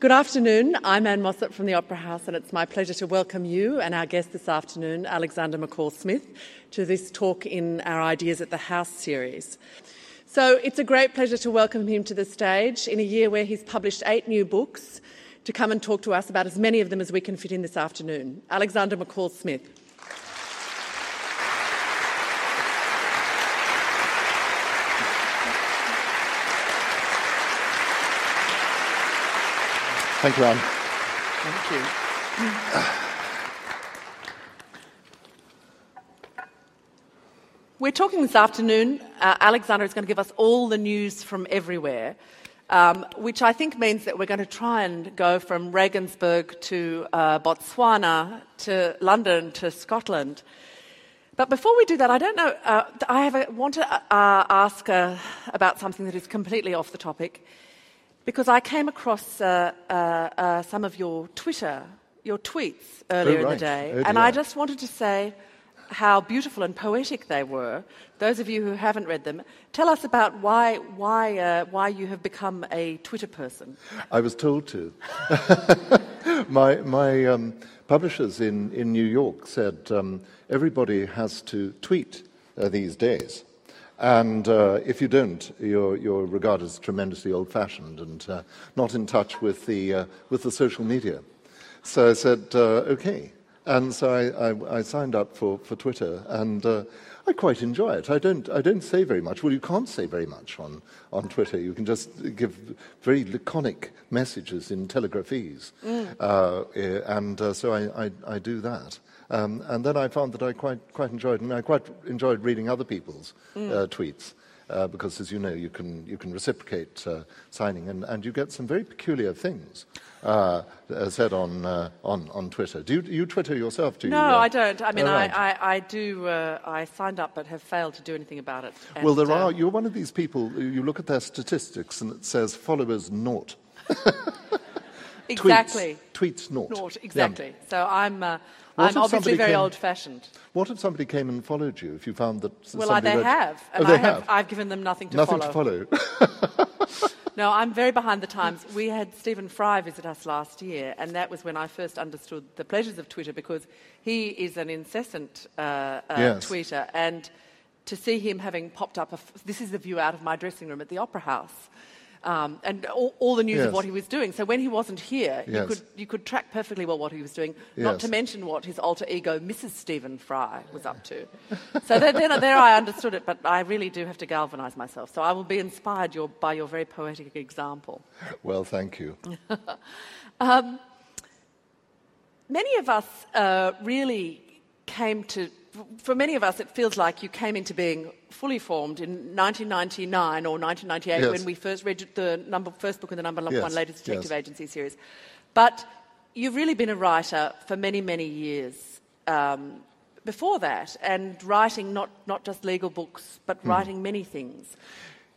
Good afternoon. I'm Ann Mossop from the Opera House, and it's my pleasure to welcome you and our guest this afternoon, Alexander McCall Smith, to this talk in our Ideas at the House series. So it's a great pleasure to welcome him to the stage in a year where he's published eight new books to come and talk to us about as many of them as we can fit in this afternoon. Alexander McCall Smith. Thank you, Ann. Thank you. We're talking this afternoon. Uh, Alexander is going to give us all the news from everywhere, um, which I think means that we're going to try and go from Regensburg to uh, Botswana to London to Scotland. But before we do that, I don't know. Uh, I have a, want to uh, ask uh, about something that is completely off the topic because I came across uh, uh, uh, some of your Twitter, your tweets earlier Oh, in the day, Oh, and. I just wanted to say how beautiful and poetic they were. Those of you who haven't read them, tell us about why, why, uh, why you have become a Twitter person. I was told to. my my um, publishers in, in New York said um, everybody has to tweet uh, these days. And uh, if you don't, you're, you're regarded as tremendously old fashioned and uh, not in touch with the, uh, with the social media. So I said, uh, okay. And so I, I, I signed up for, for Twitter, and uh, I quite enjoy it. I don't, I don't say very much. Well, you can't say very much on, on Twitter. You can just give very laconic messages in telegraphese. Uh, eh, and uh, so I, I, I do that. Um, and then I found that I quite, quite enjoyed, and I quite enjoyed reading other people's uh, tweets. Uh, because, as you know, you can, you can reciprocate uh, signing, and, and you get some very peculiar things uh, uh, said on, uh, on, on Twitter. Do you, you Twitter yourself? Do you, No, uh, I don't. I mean, oh, right. I, I, I do. Uh, I signed up, but have failed to do anything about it. Well, there are. You're one of these people. You look at their statistics, and it says followers naught. exactly. Tweets, tweets naught. Naught, Yeah. exactly. So I'm, uh, I'm obviously very came- old-fashioned. What if somebody came and followed you? If you found that Well, I, somebody they read- have, and oh, they I have, have. I've given them nothing to Nothing follow. to follow. No, I'm very behind the times. We had Stephen Fry visit us last year, and that was when I first understood the pleasures of Twitter because he is an incessant uh, uh, Yes. tweeter. And to see him having popped up, a f- this is the view out of my dressing room at the Opera House. Um, and all, all the news of what he was doing. So when he wasn't here, you, could, you could track perfectly well what he was doing, not to mention what his alter ego, Mrs. Stephen Fry, was up to. So there, there, there I understood it, but I really do have to galvanise myself. So I will be inspired your, by your very poetic example. well, thank you. Many of us uh, really came to, for many of us, it feels like you came into being fully formed in 1999 or 1998 Yes. when we first read the number, first book in the number Yes, one Ladies Detective yes. Agency series. But you've really been a writer for many, many years um, before that, and writing not, not just legal books, but Hmm. writing many things.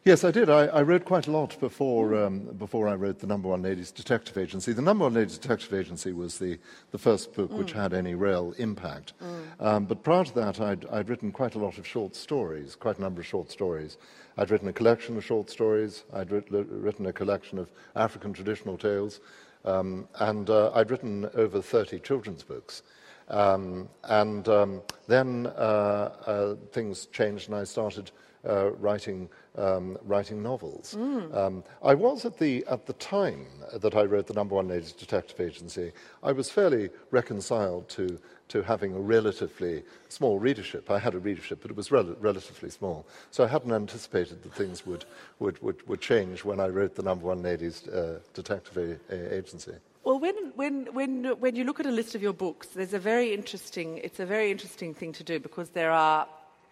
Yes, I did. I, I wrote quite a lot before, um, before I wrote The Number One Ladies Detective Agency. The Number One Ladies Detective Agency was the, the first book which had any real impact. Um, but prior to that, I'd, I'd written quite a lot of short stories, quite a number of short stories. I'd written a collection of short stories, I'd writ- written a collection of African traditional tales, um, and uh, I'd written over 30 children's books. Um, and um, then uh, uh, things changed, and I started uh, writing um, writing novels. Um, I was at the at the time that I wrote the number one ladies detective agency. I was fairly reconciled to to having a relatively small readership. I had a readership, but it was rel- relatively small. So I hadn't anticipated that things would, would, would, would change when I wrote the number one ladies uh, detective a- a- agency. Well, when, when, when, when you look at a list of your books, there's a very interesting, it's a very interesting thing to do because there are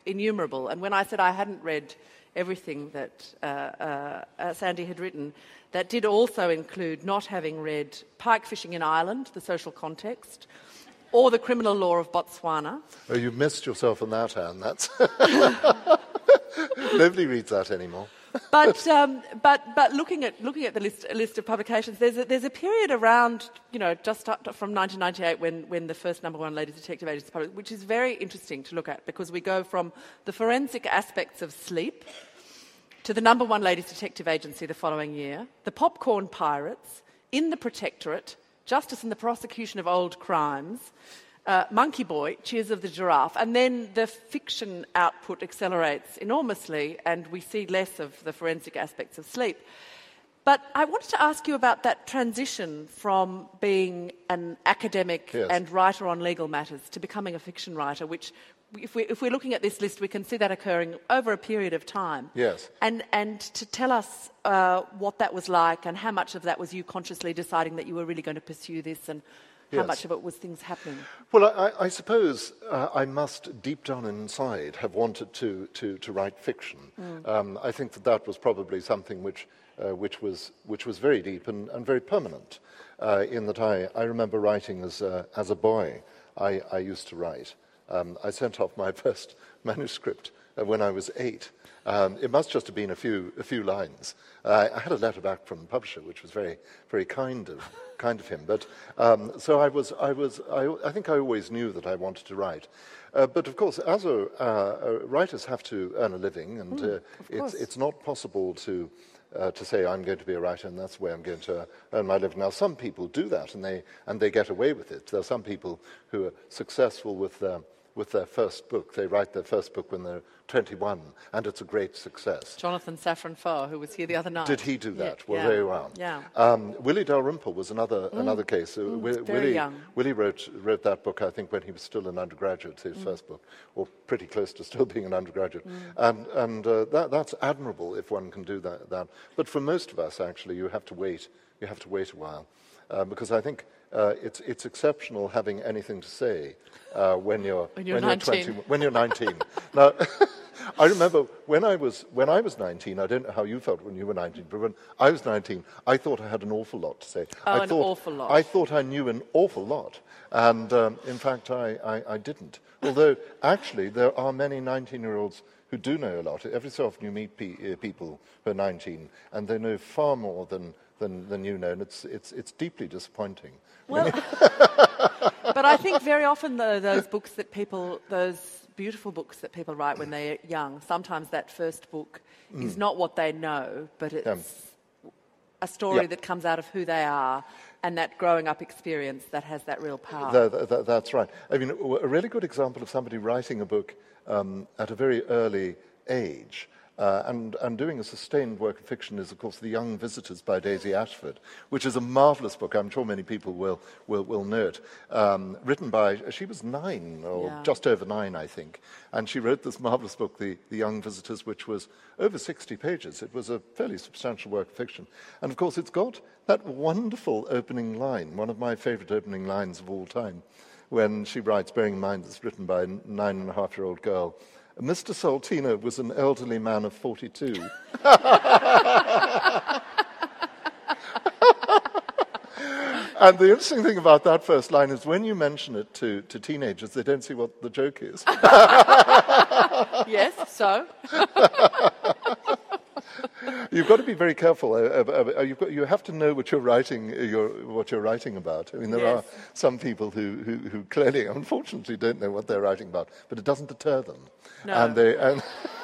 innumerable. And when I said I hadn't read everything that uh, uh, uh, Sandy had written, that did also include not having read Pike Fishing in Ireland, The Social Context, or The Criminal Law of Botswana. Oh, you missed yourself on that, Ann. That's nobody reads that anymore. But um, but but looking at looking at the list list of publications, there's a, there's a period around you know just from 1998 when when the first number one ladies detective agency was published, which is very interesting to look at because we go from the forensic aspects of sleep to the number one ladies detective agency the following year, the popcorn pirates, In the Protectorate, Justice in the Prosecution of Old Crimes, uh, Monkey Boy, Tears of the Giraffe, and then the fiction output accelerates enormously, and we see less of the forensic aspects of sleep. But I wanted to ask you about that transition from being an academic Yes. and writer on legal matters to becoming a fiction writer, which, if, we, if we're looking at this list, we can see that occurring over a period of time. Yes. And, and to tell us uh, what that was like and how much of that was you consciously deciding that you were really going to pursue this and how Yes. much of it was things happening. Well, I, I suppose uh, I must, deep down inside, have wanted to, to, to write fiction. Um, I think that that was probably something which, uh, which, was, which was very deep and, and very permanent. Uh, in that I, I remember writing as a, as a boy, I, I used to write. Um, I sent off my first manuscript when I was eight. Um, it must just have been a few, a few lines. Uh, I had a letter back from the publisher, which was very, very kind of, kind of him. But um, so I was, I was, I, I think I always knew that I wanted to write. Uh, but of course, as a, uh, uh, writers have to earn a living, and uh, it's, it's not possible to. Uh, to say I'm going to be a writer and that's where I'm going to earn my living. Now, some people do that and they and they get away with it. There are some people who are successful with their with their first book. They write their first book when they're 21, and it's a great success. Jonathan Safran Foer, who was here the other night. Did he do that? Yeah, well, yeah, very well. Yeah. Um, Willie Dalrymple was another another case. Uh, very Willie, young. Willie wrote wrote that book, I think, when he was still an undergraduate, his Mm. first book, or pretty close to still being an undergraduate. And and uh, that that's admirable if one can do that, that. But for most of us, actually, you have to wait. You have to wait a while, uh, because I think. Uh, it's, it's exceptional having anything to say uh, when you're, When you're 19. 20, when you're 19. now, I remember when I, was, when I was 19, I don't know how you felt when you were 19, but when I was 19, I thought I had an awful lot to say. Oh, I an thought, awful lot. I thought I knew an awful lot. And um, in fact, I, I, I didn't. Although, actually, there are many 19 year olds who do know a lot. Every so often you meet pe- uh, people who are 19, and they know far more than, than, than you know, and it's, it's, it's deeply disappointing. Well, but I think very often, though, those books that people, those beautiful books that people write when they're young, sometimes that first book is not what they know, but it's Mm. Yeah. a story that comes out of who they are and that growing up experience that has that real power. Tha- tha- tha- that's right. I mean, a really good example of somebody writing a book um, at a very early age uh, and, and doing a sustained work of fiction is, of course, The Young Visiters by Daisy Ashford, which is a marvelous book. I'm sure many people will, will, will know it. Um, written by, she was nine, or Yeah. just over nine, I think. And she wrote this marvelous book, the, the Young Visiters, which was over 60 pages. It was a fairly substantial work of fiction. And of course, it's got that wonderful opening line, one of my favorite opening lines of all time, when she writes, bearing in mind it's written by a nine and a half year old girl. Mr. Salteena was an elderly man of 42. And the interesting thing about that first line is when you mention it to, to teenagers, they don't see what the joke is. yes, so? You've got to be very careful. Uh, uh, you've got, you have to know what you're writing. uh, You're, what you're writing about. I mean, there Yes. are some people who, who, who clearly, unfortunately, don't know what they're writing about, but it doesn't deter them, No. and they and,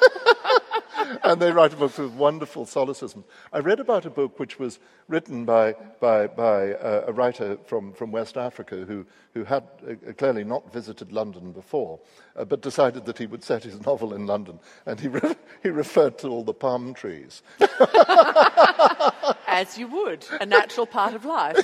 and they write books with wonderful solecism. I read about a book which was written by by, by uh, a writer from, from West Africa who who had uh, clearly not visited London before, uh, but decided that he would set his novel in London, and he re- he referred to all the palm trees. As you would, a natural part of life.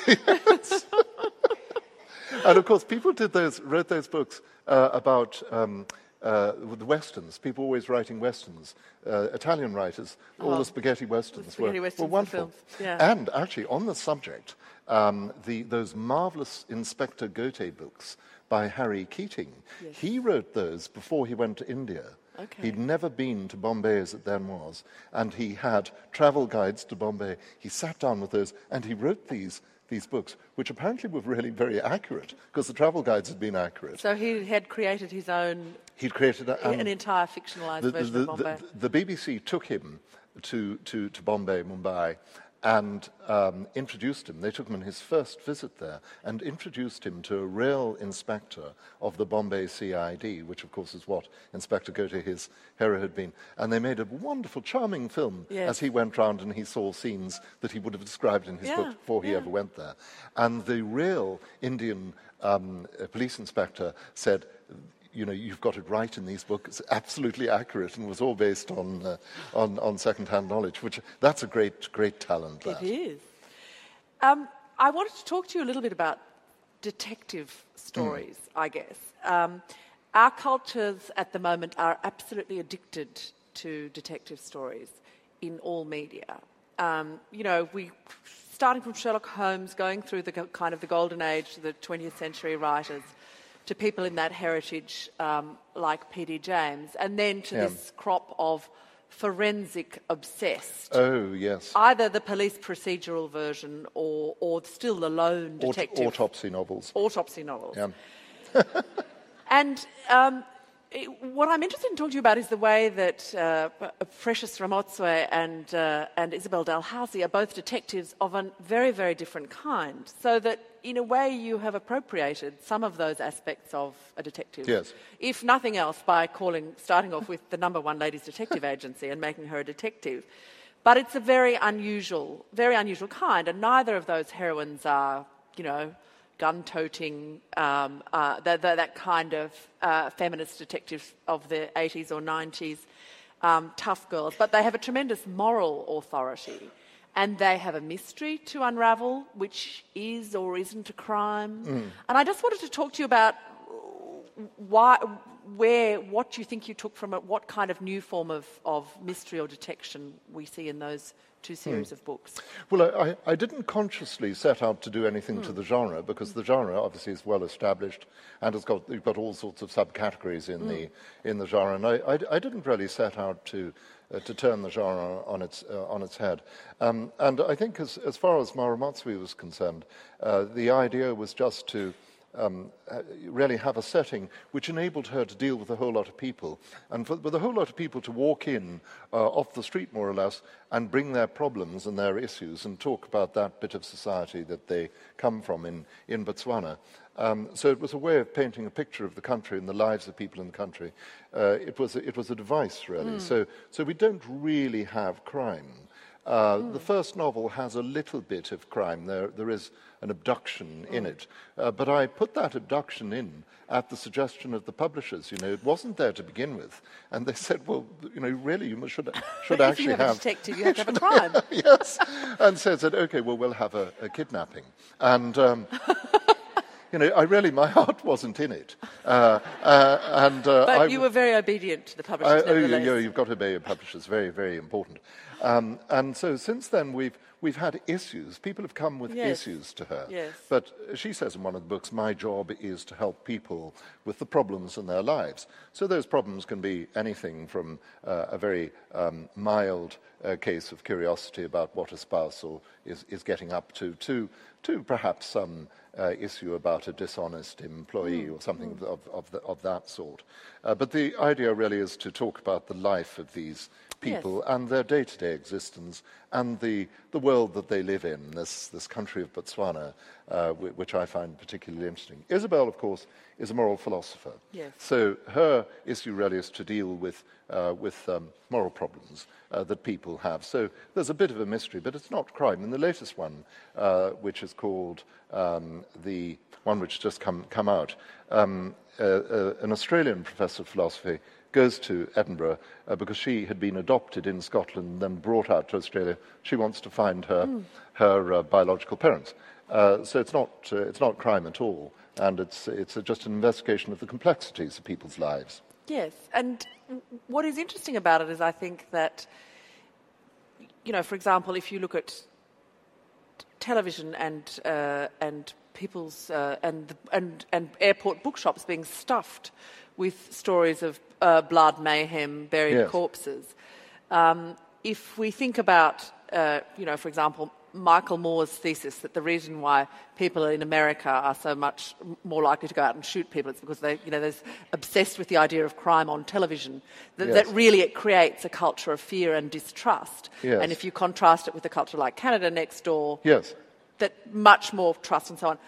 and of course, people did those, wrote those books uh, about um, uh, the westerns. People always writing westerns. Uh, Italian writers, all the spaghetti westerns, Oh. spaghetti were, westerns, were wonderful. yeah. And actually, on the subject, um, the, those marvelous Inspector Ghote books by Harry Keating, he wrote those before he went to India. Okay. He'd never been to Bombay as it then was, and he had travel guides to Bombay. He sat down with those, and he wrote these, these books, which apparently were really very accurate, because the travel guides had been accurate. So he had created his own, He'd created a, um, an entire fictionalised the, version the, of Bombay. the, the BBC took him to, to, to Bombay, Mumbai, and um, introduced him. They took him on his first visit there and introduced him to a real inspector of the Bombay CID, which, of course, is what Inspector Ghote, his hero, had been. And they made a wonderful, charming film Yes. as he went round and he saw scenes that he would have described in his Yeah, book before he yeah. ever went there. And the real Indian um, police inspector said, you know, you've got it right in these books. It's absolutely accurate, and was all based on uh, on, on second-hand knowledge. Which that's a great, great talent. That. It is. Um, I wanted to talk to you a little bit about detective stories, I guess. Um, our cultures at the moment are absolutely addicted to detective stories in all media. Um, you know, we starting from Sherlock Holmes, going through the kind of the golden age, the 20th century writers, to people in that heritage um, like P.D. James, and then to Yeah. this crop of forensic obsessed Oh yes, either the police procedural version or, or still the lone Aut- detective autopsy novels. autopsy novels. Yeah. And um, what I'm interested in talking to you about is the way that uh, Precious Ramotswe and, uh, and Isabel Dalhousie are both detectives of a very, very different kind. So that, in a way, you have appropriated some of those aspects of a detective. Yes. If nothing else, by calling, starting off with the number one ladies detective agency and making her a detective. But it's a very unusual, very unusual kind, and neither of those heroines are, you know, gun-toting, um, uh, the, the, that kind of uh, feminist detective of the 80s or 90s, um, tough girls. But they have a tremendous moral authority, and they have a mystery to unravel, which is or isn't a crime. And I just wanted to talk to you about why, where, what you think you took from it, what kind of new form of, of mystery or detection we see in those two series of books. Well, I, I didn't consciously set out to do anything to the genre because the genre obviously is well established and it's got you've got all sorts of subcategories in the in the genre, and I, I, I didn't really set out to uh, to turn the genre on its uh, on its head. Um, and I think as as far as Mma Ramotswe was concerned, uh, the idea was just to um, uh, really have a setting which enabled her to deal with a whole lot of people, and for, with a whole lot of people to walk in uh, off the street, more or less, and bring their problems and their issues and talk about that bit of society that they come from in, in Botswana. Um, so it was a way of painting a picture of the country and the lives of people in the country. Uh, it, was a, it was a device, really. So, so we don't really have crime. Uh, The first novel has a little bit of crime. There, there is an abduction in it. Uh, but I put that abduction in at the suggestion of the publishers. You know, it wasn't there to begin with. And they said, well, you know, really, you should, should if actually you have, a detective, you have to have a crime. yes. And so I said, okay, well, we'll have a, a kidnapping. And, um, you know, I really, my heart wasn't in it. Uh, uh, and uh, But I, you were very obedient to the I, publishers, oh, you, you've got to obey your publishers. Very, very important. Um, and so since then, we've, we've had issues. People have come with Yes. issues to her. Yes. But she says in one of the books, my job is to help people with the problems in their lives. So those problems can be anything from uh, a very um, mild uh, case of curiosity about what a spouse or is, is getting up to, to, to perhaps some uh, issue about a dishonest employee or something of, of, of, the, of that sort. Uh, but the idea really is to talk about the life of these people and their day-to-day existence and the, the world that they live in, this, this country of Botswana, uh, whi- which I find particularly interesting. Isabel, of course, is a moral philosopher. Yes. So her issue really is to deal with, uh, with um, moral problems uh, that people have. So there's a bit of a mystery, but it's not crime. In the latest one, uh, which is called um, the one which just come, come out, um, uh, uh, an Australian professor of philosophy goes to Edinburgh uh, because she had been adopted in Scotland and then brought out to Australia. She wants to find her, her uh, biological parents. Uh, so it's not, uh, it's not crime at all, and it's, it's just an investigation of the complexities of people's lives. Yes, and what is interesting about it is I think that, you know, for example, if you look at television and uh, and people's uh, and and and airport bookshops being stuffed with stories of uh, blood, mayhem, buried Yes. corpses. Um, if we think about, uh, you know, for example, Michael Moore's thesis that the reason why people in America are so much more likely to go out and shoot people is because they, you know, they're obsessed with the idea of crime on television. That, Yes. that really it creates a culture of fear and distrust. Yes. And if you contrast it with a culture like Canada next door, Yes. that much more trust and so on.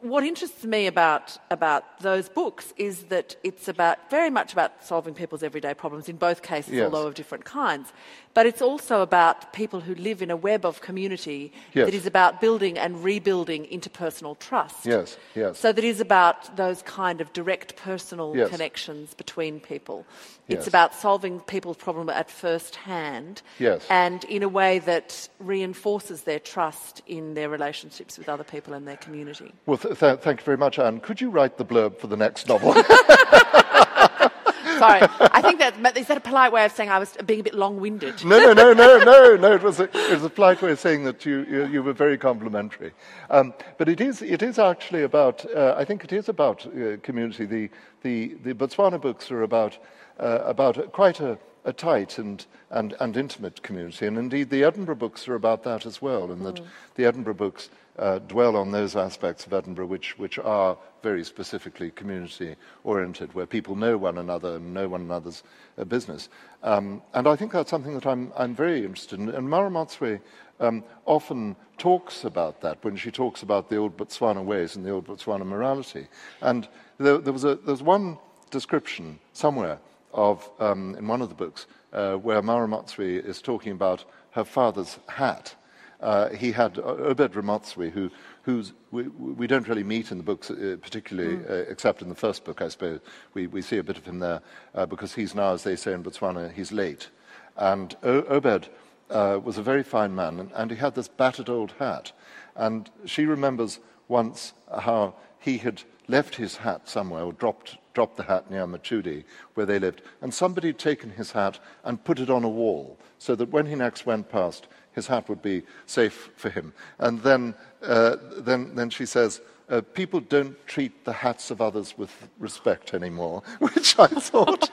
What interests me about, about those books is that it's about very much about solving people's everyday problems in both cases, Yes. although of different kinds. But it's also about people who live in a web of community Yes. that is about building and rebuilding interpersonal trust. Yes, yes. So that is about those kind of direct personal Yes. connections between people. Yes. It's about solving people's problem at first hand Yes. and in a way that reinforces their trust in their relationships with other people in their community. Well, th- th- thank you very much, Ann. Could you write the blurb for the next novel? Sorry, I think that is that a polite way of saying I was being a bit long-winded. no, no, no, no, no, no. It was a, it was a polite way of saying that you, you, you were very complimentary. Um, but it is, it is actually about, uh, I think it is about uh, community. The, the, the Botswana books are about, uh, about quite a, a tight and, and, and intimate community. And indeed, the Edinburgh books are about that as well, in that the Edinburgh books uh, dwell on those aspects of Edinburgh which, which are very specifically community oriented, where people know one another and know one another's uh, business. Um, and I think that's something that I'm, I'm very interested in. And Mma Ramotswe um, often talks about that when she talks about the old Botswana ways and the old Botswana morality. And there, there was a, there's one description somewhere of, um, in one of the books uh, where Mma Ramotswe is talking about her father's hat. Uh, he had Obed Ramotswe, who who's, we, we don't really meet in the books, uh, particularly uh, except in the first book, I suppose. We, we see a bit of him there uh, because he's now, as they say in Botswana, he's late. And o- Obed uh, was a very fine man, and, and he had this battered old hat. And she remembers once how he had left his hat somewhere, or dropped, dropped the hat near Mochudi, where they lived, and somebody had taken his hat and put it on a wall, so that when he next went past, his hat would be safe for him. And then, uh, then, then she says, uh, people don't treat the hats of others with respect anymore, which I thought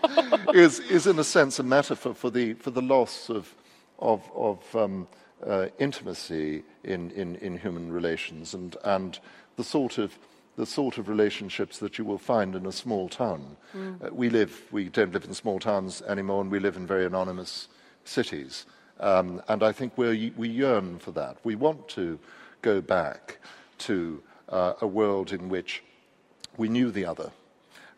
is, is, in a sense, a metaphor for the, for the loss of, of, of um, uh, intimacy in, in, in human relations and, and the, sort of, the sort of relationships that you will find in a small town. Uh, we live, we don't live in small towns anymore, and we live in very anonymous cities. Um, and I think we're, we yearn for that. We want to go back to uh, a world in which we knew the other,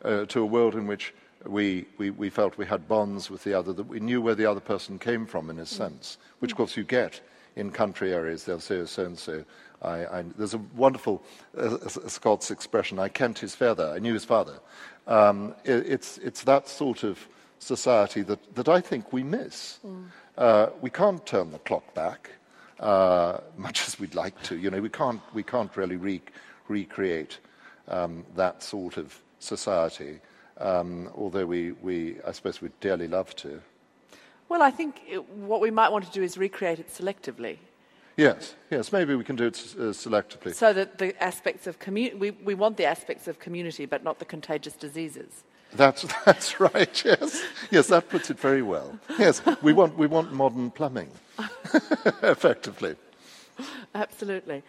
uh, to a world in which we, we, we felt we had bonds with the other, that we knew where the other person came from, in a sense, which, of course, you get in country areas. They'll say, oh, so and so. There's a wonderful uh, Scots expression, I kent his father, I knew his father. Um, it, it's, it's that sort of society that, that I think we miss. Uh, we can't turn the clock back, uh, much as we'd like to. You know, we can't, we can't really re- recreate um, that sort of society, um, although we, we, I suppose we'd dearly love to. Well, I think it, what we might want to do is recreate it selectively. Yes, yes, maybe we can do it s- uh, selectively. So that the aspects of community, we, we want the aspects of community, but not the contagious diseases. That's, that's right, yes. Yes, that puts it very well. Yes, we want, we want modern plumbing, effectively. Absolutely.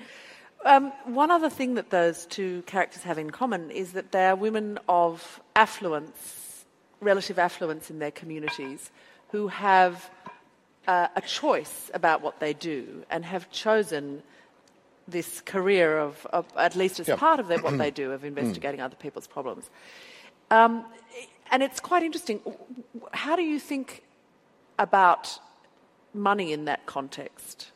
Um, one other thing that those two characters have in common is that they are women of affluence, relative affluence in their communities, who have uh, a choice about what they do and have chosen this career of, of at least as Yeah. part of their, what they do, of investigating other people's problems. Um, and it's quite interesting. How do you think about money in that context?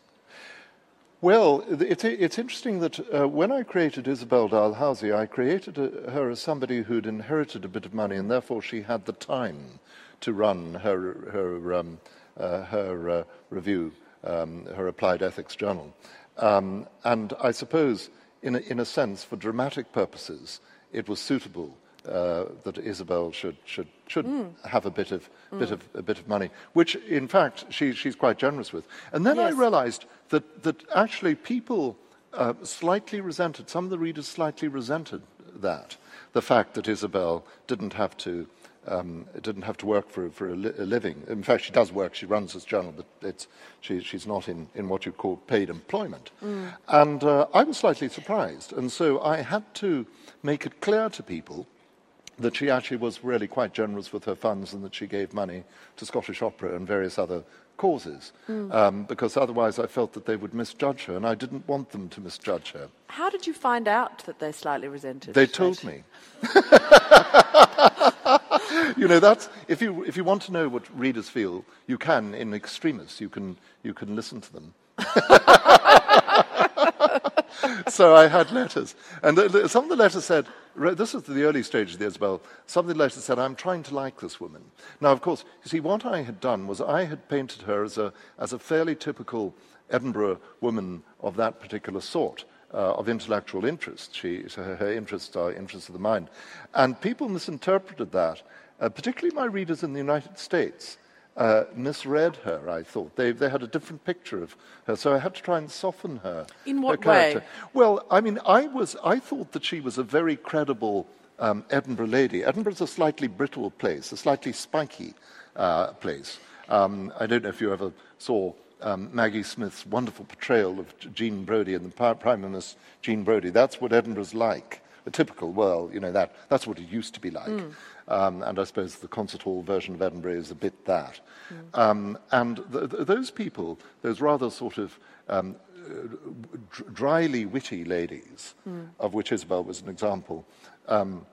Well, it's, it's interesting that uh, when I created Isabel Dalhousie, I created uh her as somebody who'd inherited a bit of money, and therefore she had the time to run her, her, um, uh, her uh, review, um, her applied ethics journal. Um, and I suppose, in a, in a sense, for dramatic purposes, it was suitable uh, that Isabel should, should, should have a bit of, bit, of, a bit of money, which, in fact, she, she's quite generous with. And then I realized that, that actually people uh, slightly resented, some of the readers slightly resented that, the fact that Isabel didn't have to um, didn't have to work for, for a, li- a, living. In fact, she does work. She runs this journal, but it's, she, she's not in, in what you call paid employment. Mm. And uh, I was slightly surprised. And so I had to make it clear to people that she actually was really quite generous with her funds and that she gave money to Scottish Opera and various other causes, mm. um, because otherwise I felt that they would misjudge her, and I didn't want them to misjudge her. How did you find out that they slightly resented? They told me. you know, that's if you if you want to know what readers feel, you can in extremis. You can you can listen to them. so I had letters. And some of the letters said, this is the early stage of the Isabel, some later said, I'm trying to like this woman. Now, of course, you see, what I had done was I had painted her as a, as a fairly typical Edinburgh woman of that particular sort. Uh, of intellectual interest. She, her, her, interests are interests of the mind. And people misinterpreted that, uh, particularly my readers in the United States uh, misread her, I thought. They, they had a different picture of her, so I had to try and soften her. In what her way? Well, I mean, I, was, I thought that she was a very credible um, Edinburgh lady. Edinburgh's a slightly brittle place, a slightly spiky uh, place. Um, I don't know if you ever saw um, Maggie Smith's wonderful portrayal of Jean Brodie and the Prime Minister Jean Brodie. That's what Edinburgh's like. A typical world, you know, that, that's what it used to be like. Mm. Um, and I suppose the concert hall version of Edinburgh is a bit that. Mm. Um, and th- th- those people, those rather sort of um, dryly witty ladies, mm. of which Isabel was an example, um,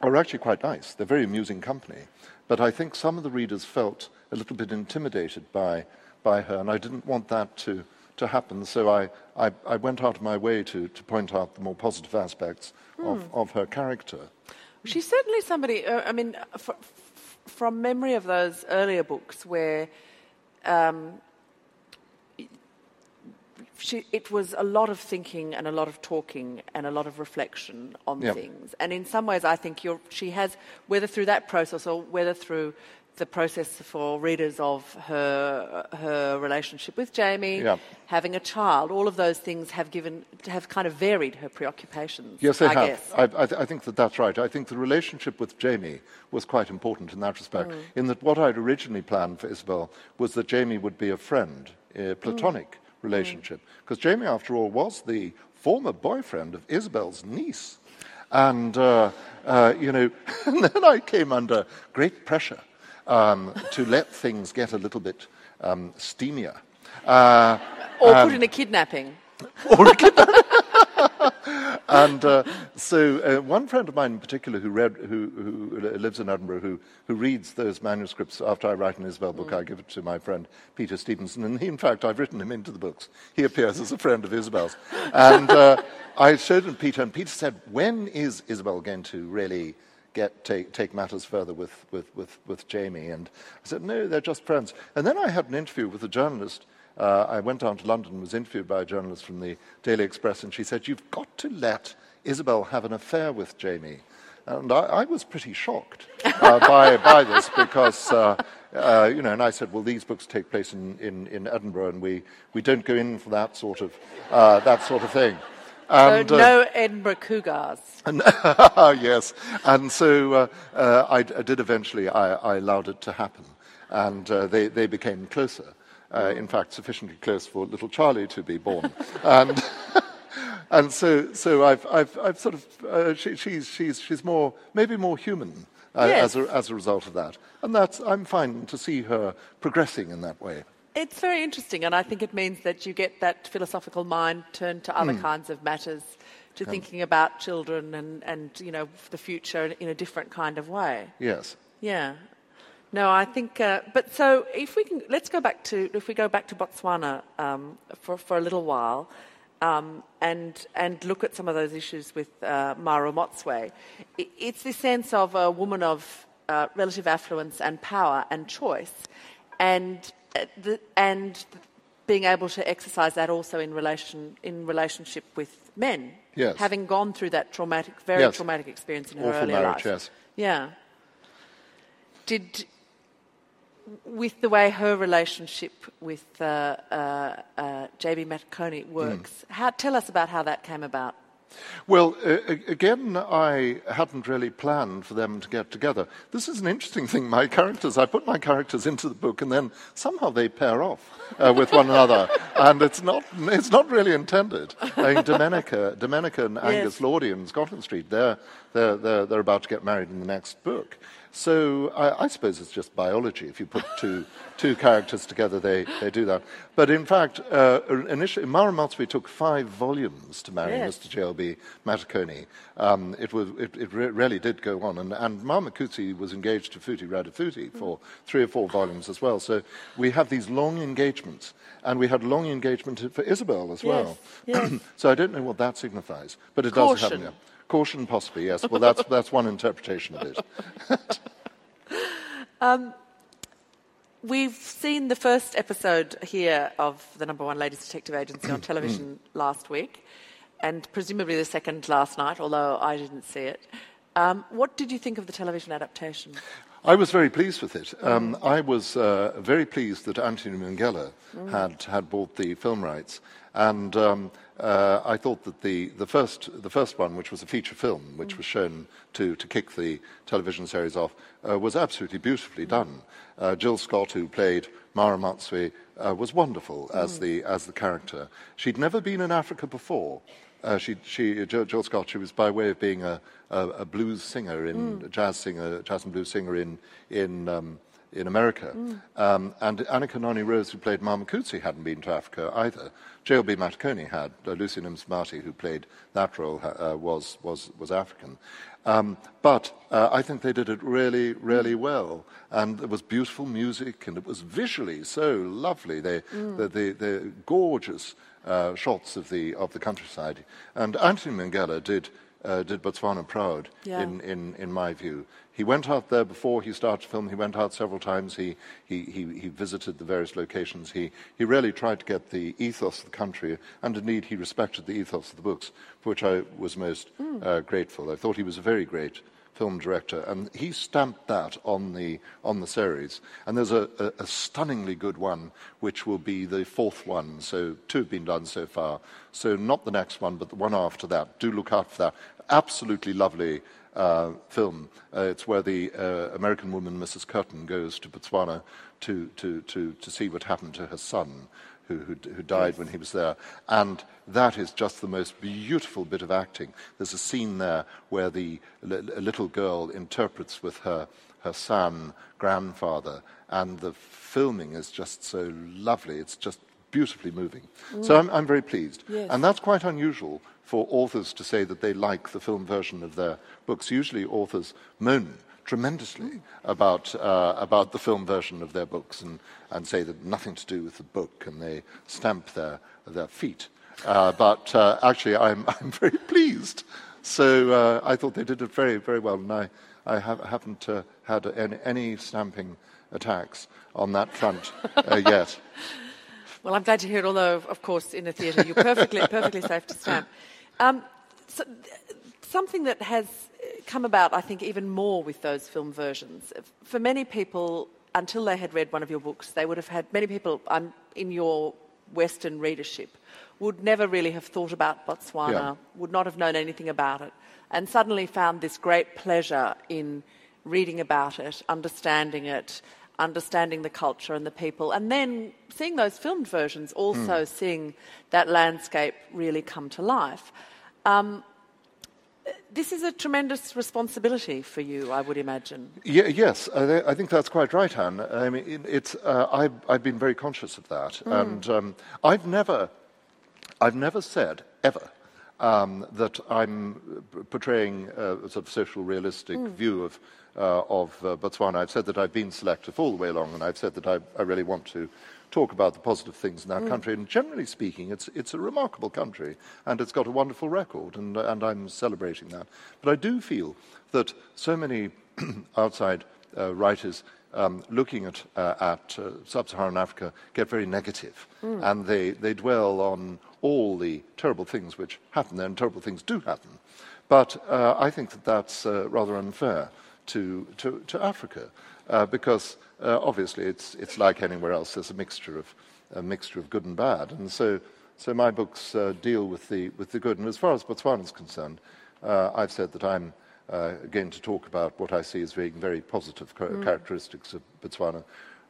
are actually quite nice. They're very amusing company. But I think some of the readers felt a little bit intimidated by, by her, and I didn't want that to, to happen, so I, I, I went out of my way to, to point out the more positive aspects mm. of, of her character. She's certainly somebody, uh, I mean, f- f- from memory of those earlier books where um, she, it was a lot of thinking and a lot of talking and a lot of reflection on yep. things. And in some ways, I think she has, whether through that process or whether through the process for readers of her her relationship with Jamie, yeah. having a child, all of those things have given have kind of varied her preoccupations. Yes, they I have. Guess. I, I, th- I, think that that's right. I think the relationship with Jamie was quite important in that respect. Mm. In that, what I'd originally planned for Isabel was that Jamie would be a friend, a platonic mm. relationship, because mm. Jamie, after all, was the former boyfriend of Isabel's niece. And, uh, uh, you know, and then I came under great pressure um, to let things get a little bit um, steamier. Uh, or put in a kidnapping. Or a kidnapping. and uh, so, uh, one friend of mine in particular who, read, who, who, lives in Edinburgh, who, who reads those manuscripts after I write an Isabel book, mm. I give it to my friend Peter Stevenson. And he, in fact, I've written him into the books. He appears as a friend of Isabel's. And uh, I showed him Peter, and Peter said, When is Isabel going to really get, take, take matters further with, with, with, with Jamie. And I said, no, they're just friends. And then I had an interview with a journalist. Uh, I went down to London was interviewed by a journalist from the Daily Express, and she said, You've got to let Isabel have an affair with Jamie. And I, I was pretty shocked uh, by, by this because, uh, uh, you know, and I said, well, these books take place in, in, in Edinburgh and we, we don't go in for that sort of, uh, that sort of thing. And, so uh, no uh, Edinburgh Cougars. And, yes, and so uh, uh, I, I, did eventually. I, I, allowed it to happen, and uh, they they became closer. Uh, in fact, sufficiently close for little Charlie to be born, and. and so, so I've, I've, I've sort of, she, she's, she's, she's more, maybe more human yes. as, a, as a result of that. And that's, I'm fine to see her progressing in that way. It's very interesting, and I think it means that you get that philosophical mind turned to other mm. kinds of matters, to thinking about children and, and you know the future in a different kind of way. Yes. Yeah. No, I think. Uh, but so if we can, let's go back to if we go back to Botswana um, for for a little while. Um, and and look at some of those issues with uh, Mma Ramotswe. It's this sense of a woman of uh, relative affluence and power and choice, and and being able to exercise that also in relation in relationship with men. Yes. Having gone through that traumatic, very yes. traumatic experience in her Awful earlier marriage, life. Yes. Yeah. Did with the way her relationship with uh, uh, uh, JB Matekoni works, mm. how, tell us about how that came about. Well, uh, again, I hadn't really planned for them to get together. This is an interesting thing. My characters, I put my characters into the book, and then somehow they pair off uh, with one another, and it's not, it's not really intended. I mean, Domenica, Domenica and Angus Lordie in Scotland Street, they're, they're, they're, they're about to get married in the next book. So I, I, suppose it's just biology. If you put two, two characters together, they, they do that. But in fact, uh, initially, Mma Ramotswe took five volumes to marry yes. Mr. J.L.B. Matekoni. Um, it, was, it, it re- really did go on. And, and Mama was engaged to Phuti Radiphuti for mm. three or four volumes as well. So we have these long engagements. And we had long engagement for Isabel as well. Yes. Yes. so I don't know what that signifies, but it Caution. does happen. Yeah. Caution, possibly, yes. Well, that's, that's one interpretation of it. um, we've seen the first episode here of the number one ladies detective agency on television last week, and presumably the second last night, although I didn't see it. Um, what did you think of the television adaptation? I was very pleased with it. Um, I was uh, very pleased that Anthony Minghella mm. had, had bought the film rights. And um, uh, I thought that the, the, first, the first one, which was a feature film, which was shown to, to kick the television series off, uh, was absolutely beautifully done. Uh, Jill Scott, who played Mma Ramotswe, uh, was wonderful as, mm. the, as the character. She'd never been in Africa before. Uh, she, she, Jill Scott, she was by way of being a, a, a blues singer, in, mm. jazz singer, jazz and blues singer in, in um, in America. Mm. Um, and Annika Noni Rose, who played Mma Makutsi, hadn't been to Africa either. J.L.B. Matekoni had. Uh, Lucian Msamati, who played that role, uh, was, was, was African. Um, but uh, I think they did it really, really well. And it was beautiful music, and it was visually so lovely. They, mm. the, the, the, gorgeous uh, shots of the, of the countryside. And Anthony Minghella did uh, did Botswana proud, yeah. in, in, in my view. He went out there before he started film. He went out several times. He, he, he, he, visited the various locations. He, he really tried to get the ethos of the country, and indeed he respected the ethos of the books, for which I was most mm. uh, grateful. I thought he was a very great film director, and he stamped that on the, on the series. And there's a, a, a, stunningly good one, which will be the fourth one. So two have been done so far. So not the next one, but the one after that. Do look out for that. Absolutely lovely uh, film. Uh, it's where the uh, American woman, Mrs. Curtin, goes to Botswana to, to, to, to see what happened to her son who, who, who died yes. when he was there. And that is just the most beautiful bit of acting. There's a scene there where the little girl interprets with her, her son, grandfather, and the filming is just so lovely. It's just beautifully moving. Mm. So I'm, I'm, very pleased. Yes. And that's quite unusual for authors to say that they like the film version of their books. Usually authors moan tremendously about, uh, about the film version of their books and, and say that nothing to do with the book and they stamp their, their feet. Uh, but uh, actually, I'm, I'm very pleased. So uh, I thought they did it very, very well, and I, I have, haven't uh, had any, any, stamping attacks on that front uh, yet. Well, I'm glad to hear it, although, of course, in a theatre, you're perfectly, perfectly safe to stamp. Um, so, something that has come about, I think, even more with those film versions. For many people, until they had read one of your books, they would have had, many people um, in your Western readership would never really have thought about Botswana, yeah. would not have known anything about it, and suddenly found this great pleasure in reading about it, understanding it, understanding the culture and the people, and then seeing those filmed versions, also mm. seeing that landscape really come to life. Um, this is a tremendous responsibility for you, I would imagine. Yeah, yes, I, th- I, think that's quite right, Ann. I mean, it's, uh, I've, I've, been very conscious of that. Mm. And um, I've, never, I've never said, ever, um, that I'm portraying a sort of social realistic mm. view of, uh, of uh, Botswana. I've said that I've been selective all the way along, and I've said that I, I really want to talk about the positive things in our mm. country. And generally speaking, it's, it's a remarkable country and it's got a wonderful record, and, and I'm celebrating that. But I do feel that so many outside uh, writers um, looking at, uh, at uh, sub Saharan Africa get very negative, mm. and they, they dwell on all the terrible things which happen there, and terrible things do happen. But uh, I think that that's uh, rather unfair to, to, to Africa uh, because obviously it's, it's like anywhere else. There's a mixture of a mixture of good and bad, and so so my books uh, deal with the, with the good. And as far as Botswana is concerned, uh, I've said that I'm uh, going to talk about what I see as being very positive mm. characteristics of Botswana.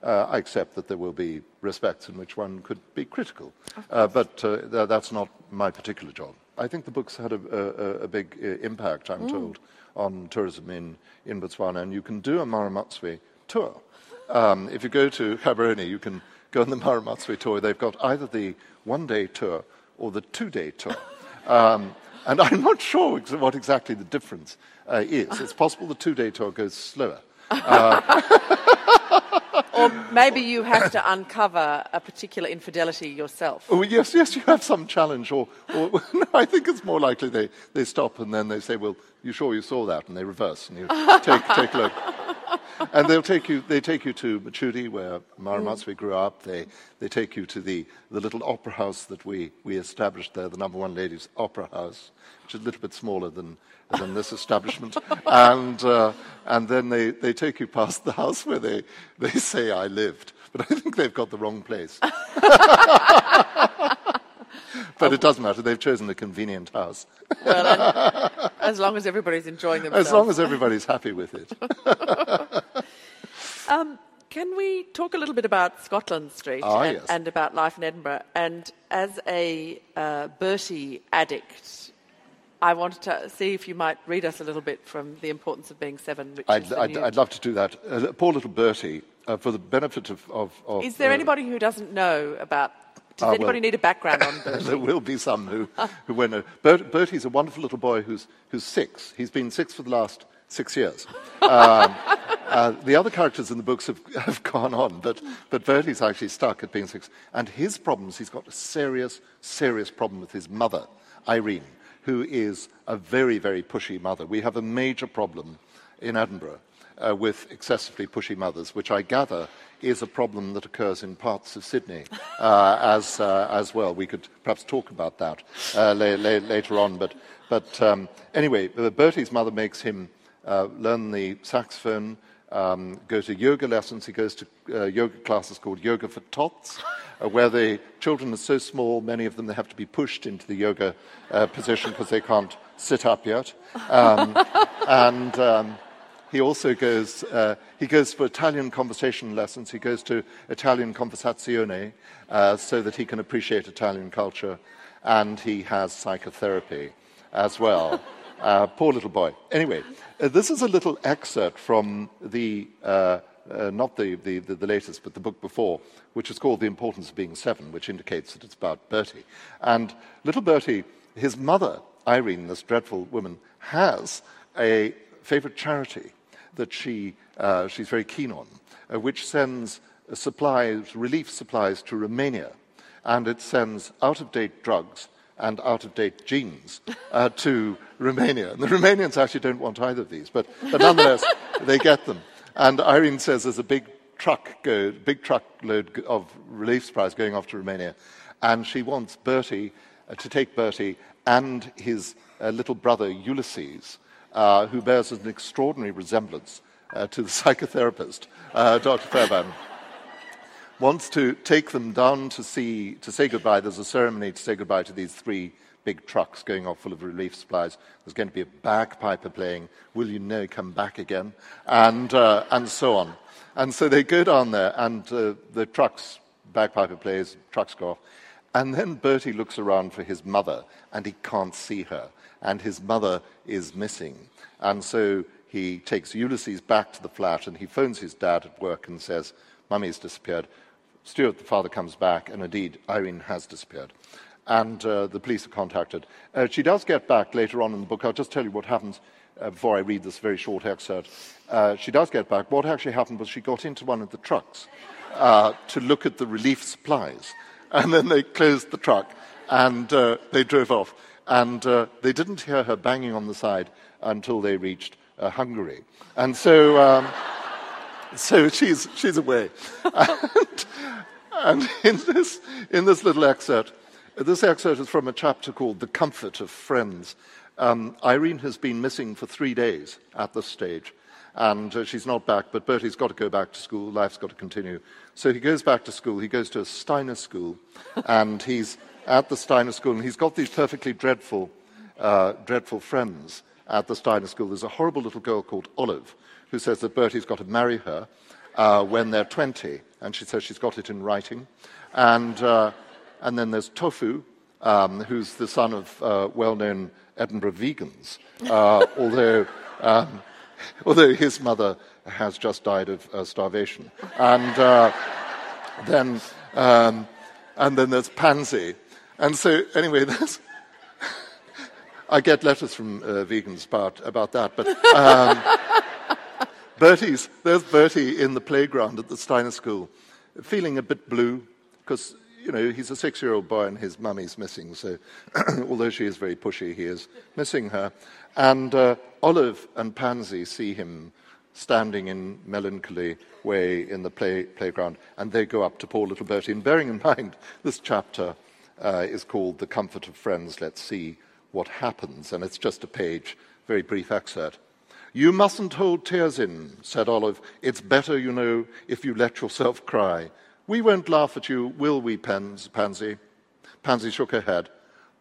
Uh, I accept that there will be respects in which one could be critical, uh, but uh, th- that's not my particular job. I think the books had a, a, a big uh, impact, I'm mm. told, on tourism in, in Botswana, and you can do a Mma Ramotswe tour. Um, if you go to Gaborone, you can go on the Mma Ramotswe tour. They've got either the one-day tour or the two-day tour. Um, and I'm not sure what exactly the difference uh, is. It's possible the two-day tour goes slower. Uh, or maybe you have to uncover a particular infidelity yourself. Oh, yes, yes, you have some challenge. Or, or no, I think it's more likely they, they stop and then they say, well, you sure you saw that? And they reverse and you take, take a look. and they'll take you, they take you to Mochudi, where Mma Ramotswe mm. grew up. They, they take you to the, the little opera house that we, we established there, the number one ladies' opera house, which is a little bit smaller than, than this establishment. and, uh, and then they, they take you past the house where they, they say I lived. But I think they've got the wrong place. but it doesn't matter. They've chosen a convenient house. well, as long as everybody's enjoying themselves. As long as everybody's happy with it. Can we talk a little bit about Scotland Street ah, and, yes. and, about life in Edinburgh? And as a uh, Bertie addict, I wanted to see if you might read us a little bit from The Importance of Being Seven. I'd, I'd, I'd, love to do that. Uh, poor little Bertie, uh, for the benefit of. of, of Is there uh, anybody who doesn't know about does uh, anybody well, need a background on Bertie? there will be some who, who won't know. Bert, Bertie's a wonderful little boy who's, who's six. He's been six for the last six years. Um, uh, the other characters in the books have, have gone on, but, but Bertie's actually stuck at being six. And his problems, he's got a serious, serious problem with his mother, Irene, who is a very, very pushy mother. We have a major problem in Edinburgh uh, with excessively pushy mothers, which I gather is a problem that occurs in parts of Sydney uh, as, uh, as well. We could perhaps talk about that uh, la- la- later on. But, but um, anyway, Bertie's mother makes him uh, learn the saxophone, um, go to yoga lessons. He goes to uh, yoga classes called Yoga for Tots, uh, where the children are so small, many of them they have to be pushed into the yoga position because they can't sit up yet. Um, and um, he also goes, uh, he goes for Italian conversation lessons. He goes to Italian conversazione uh, so that he can appreciate Italian culture. And he has psychotherapy as well. Uh, poor little boy. Anyway, uh, this is a little excerpt from the, uh, uh, not the, the, the, latest, but the book before, which is called The Importance of Being Seven, which indicates that it's about Bertie. And little Bertie, his mother, Irene, this dreadful woman, has a favorite charity that she, uh, she's very keen on, uh, which sends supplies, relief supplies to Romania, and it sends out of date drugs and out of date jeans uh, to Romania. And the Romanians actually don't want either of these, but, but nonetheless, they get them. And Irene says there's a big truck, go, big truckload of relief supplies going off to Romania, and she wants Bertie uh, to take Bertie and his uh, little brother Ulysses uh, who bears an extraordinary resemblance uh, to the psychotherapist, uh, Dr. Fairbairn, wants to take them down to see, to say goodbye. There's a ceremony to say goodbye to these three big trucks going off full of relief supplies. There's going to be a bagpiper playing, Will Ye No Come Back Again? And, uh, and so on. And so they go down there, and uh, the trucks, bagpiper plays, trucks go off. And then Bertie looks around for his mother, and he can't see her and his mother is missing. And so he takes Ulysses back to the flat and he phones his dad at work and says, Mummy's disappeared. Stuart, the father, comes back, and indeed, Irene has disappeared. And uh, the police are contacted. Uh, she does get back later on in the book. I'll just tell you what happens uh, before I read this very short excerpt. Uh, she does get back. What actually happened was she got into one of the trucks uh, to look at the relief supplies. And then they closed the truck and uh, they drove off and they didn't hear her banging on the side until they reached Hungary. And so, um, so she's, she's away. and, and in, this, in this little excerpt, this excerpt is from a chapter called The Comfort of Friends. Um, Irene has been missing for three days at this stage, and uh, she's not back, but Bertie's got to go back to school, life's got to continue. So he goes back to school, he goes to a Steiner school, and he's at the Steiner School, and he's got these perfectly dreadful, uh, dreadful friends at the Steiner School. There's a horrible little girl called Olive who says that Bertie's got to marry her uh, when they're 20, and she says she's got it in writing. And, uh, and then there's Tofu, um, who's the son of uh, well known Edinburgh vegans, uh, although, um, although his mother has just died of uh, starvation. And uh, then, um, and then there's Pansy. And so, anyway, there's. I get letters from uh, vegans about, about that, but um, Bertie's, there's Bertie in the playground at the Steiner School, feeling a bit blue, because you know, he's a six year old boy and his mummy's missing. So, although she is very pushy, he is missing her. And uh, Olive and Pansy see him standing in melancholy way in the play, playground, and they go up to poor little Bertie. And bearing in mind, this chapter uh, is called The Comfort of Friends. Let's see what happens. And it's just a page, very brief excerpt. You mustn't hold tears in, said Olive. It's better, you know, if you let yourself cry. We won't laugh at you, will we, Pansy? Pansy shook her head.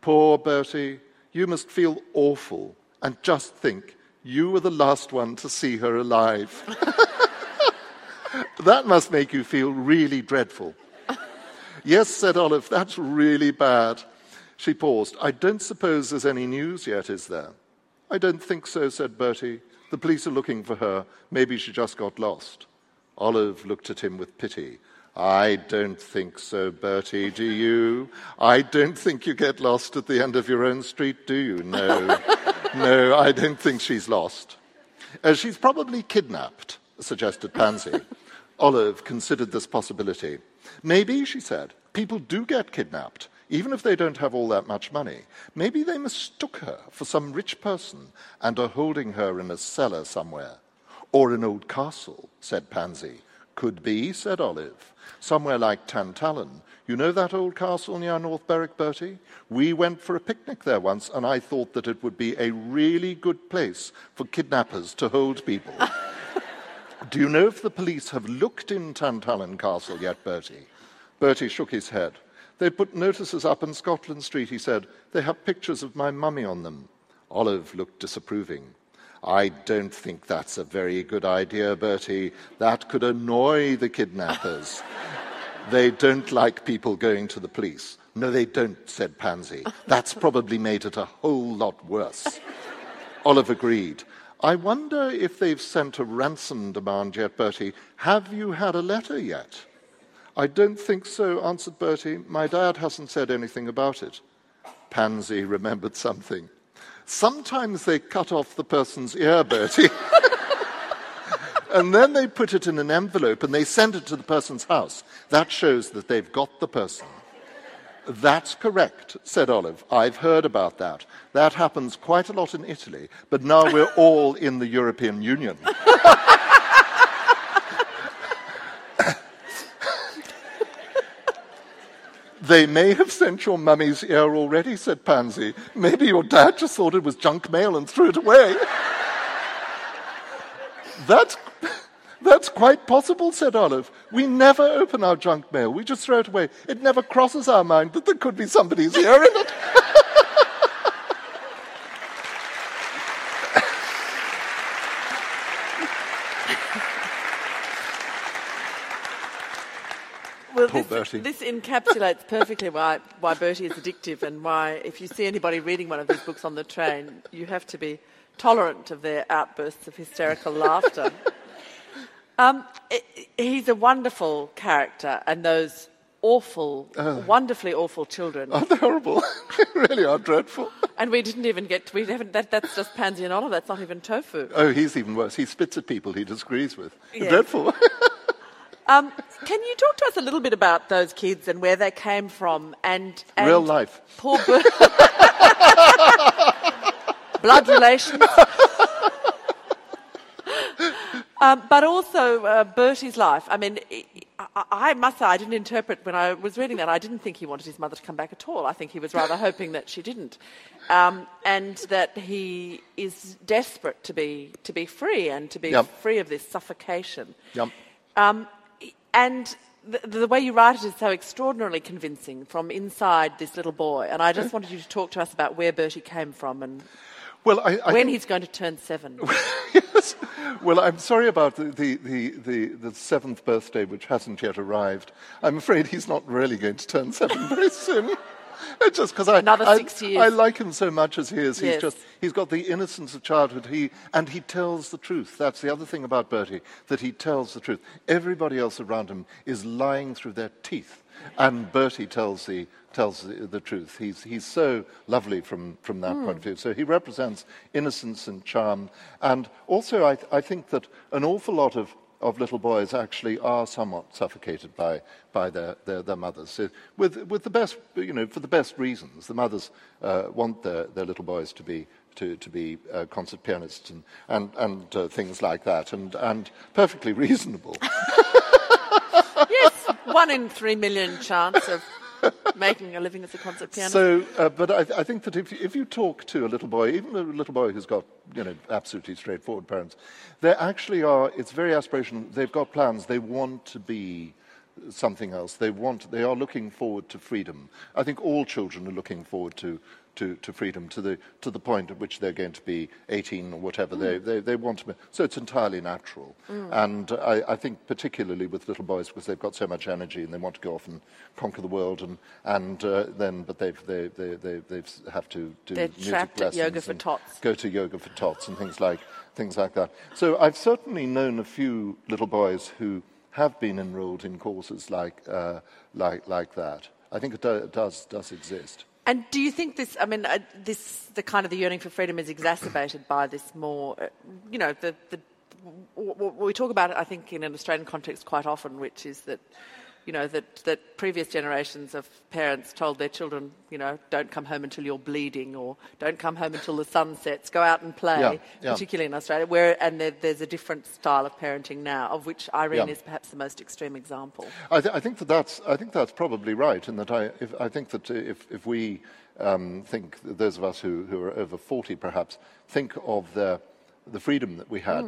Poor Bertie, you must feel awful. And just think, you were the last one to see her alive. that must make you feel really dreadful. yes, said Olive, that's really bad. She paused. I don't suppose there's any news yet, is there? I don't think so, said Bertie. The police are looking for her. Maybe she just got lost. Olive looked at him with pity. I don't think so, Bertie, do you? I don't think you get lost at the end of your own street, do you? No, no, I don't think she's lost. Uh, she's probably kidnapped, suggested Pansy. Olive considered this possibility. Maybe, she said, people do get kidnapped, even if they don't have all that much money. Maybe they mistook her for some rich person and are holding her in a cellar somewhere. Or an old castle, said Pansy. Could be, said Olive somewhere like Tantallon. You know that old castle near North Berwick, Bertie? We went for a picnic there once, and I thought that it would be a really good place for kidnappers to hold people. Do you know if the police have looked in Tantallon Castle yet, Bertie? Bertie shook his head. They put notices up in Scotland Street, he said. They have pictures of my mummy on them. Olive looked disapproving. I don't think that's a very good idea, Bertie. That could annoy the kidnappers. they don't like people going to the police. No, they don't, said Pansy. That's probably made it a whole lot worse. Olive agreed. I wonder if they've sent a ransom demand yet, Bertie. Have you had a letter yet? I don't think so, answered Bertie. My dad hasn't said anything about it. Pansy remembered something. Sometimes they cut off the person's ear, Bertie. and then they put it in an envelope and they send it to the person's house. That shows that they've got the person. That's correct, said Olive. I've heard about that. That happens quite a lot in Italy, but now we're all in the European Union. They may have sent your mummy's ear already, said Pansy. Maybe your dad just thought it was junk mail and threw it away. that's, that's quite possible, said Olive. We never open our junk mail, we just throw it away. It never crosses our mind that there could be somebody's ear in it. Well, Poor this, Bertie. this encapsulates perfectly why, why Bertie is addictive and why, if you see anybody reading one of these books on the train, you have to be tolerant of their outbursts of hysterical laughter. Um, i he's a wonderful character, and those awful, wonderfully awful children. Aren't they horrible? they really are dreadful. And we didn't even get to, we haven't, that, that's just Pansy and Olive, that's not even tofu. Oh, he's even worse. He spits at people he disagrees with. Yes. Dreadful. Um, can you talk to us a little bit about those kids and where they came from and, and Real life. Poor Ber- blood relations. um, but also uh, Bertie's life. I mean, I, I must say, I didn't interpret when I was reading that. I didn't think he wanted his mother to come back at all. I think he was rather hoping that she didn't, um, and that he is desperate to be to be free and to be Yep. free of this suffocation. Yep. Um, and the, the way you write it is so extraordinarily convincing from inside this little boy. And I just wanted you to talk to us about where Bertie came from and Well, I, I when he's going to turn seven. yes. Well, I'm sorry about the, the, the, the, the seventh birthday, which hasn't yet arrived. I'm afraid he's not really going to turn seven very soon. It's just because I, Another I- six years. I like him so much as he is. He's Yes. just he's got the innocence of childhood. He and he tells the truth. That's the other thing about Bertie that he tells the truth. Everybody else around him is lying through their teeth, and Bertie tells the tells the, the truth. He's he's so lovely from from that hmm. point of view. So he represents innocence and charm, and also I I think that an awful lot of of little boys actually are somewhat suffocated by, by their, their, their mothers. So with, with the best, you know, for the best reasons. The mothers uh, want their, their little boys to be, to, to be uh, concert pianists and, and, and uh, things like that, and, and perfectly reasonable. yes, one in three million chance of making a living as a concert pianist. So, uh, but I, I think that if you, if you talk to a little boy, even a little boy who's got you know absolutely straightforward parents, they actually are. It's very aspirational. They've got plans. They want to be something else. They want. They are looking forward to freedom. I think all children are looking forward to. To, to freedom, to the, to the point at which they're going to be 18 or whatever they, they, they want to be. So it's entirely natural. And I, I think particularly with little boys, because they've got so much energy and they want to go off and conquer the world, and, and uh, then, but they've, they, they, they, they have to do They're music trapped at yoga lessons. Go to yoga for tots and things like, things like that. So I've certainly known a few little boys who have been enrolled in courses like, uh, like, like that. I think it, do, it does, does exist. And do you think this? I mean, uh, this the kind of the yearning for freedom is exacerbated by this more, uh, you know, the the w- w- we talk about it. I think in an Australian context quite often, which is that, you know, that that previous generations of parents told their children, you know, don't come home until you're bleeding, or don't come home until the sun sets. Go out and play, Yeah, yeah. particularly in Australia. Where and there, there's a different style of parenting now, of which Irene Yeah. is perhaps the most extreme example. I, th- I think that that's I think that's probably right, and that I if, I think that if if we um, think those of us who, who are over forty perhaps think of the the freedom that we had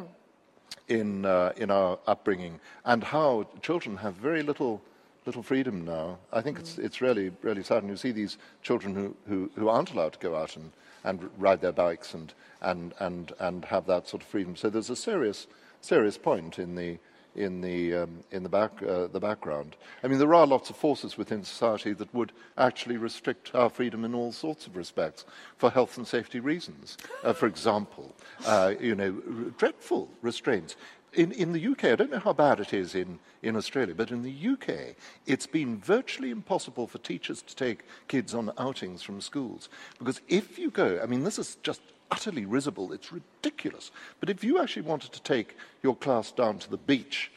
in uh, in our upbringing and how children have very little little freedom now. I think it's it's really really sad, and you see these children who, who, who aren't allowed to go out and, and ride their bikes and, and and and have that sort of freedom. So there's a serious serious point in the in the um, in the back uh, the background. I mean, there are lots of forces within society that would actually restrict our freedom in all sorts of respects for health and safety reasons. Uh, for example, uh, you know, dreadful restraints. In, in the UK, I don't know how bad it is in, in Australia, but in the UK, it's been virtually impossible for teachers to take kids on outings from schools. Because if you go, I mean, this is just utterly risible, it's ridiculous. But if you actually wanted to take your class down to the beach,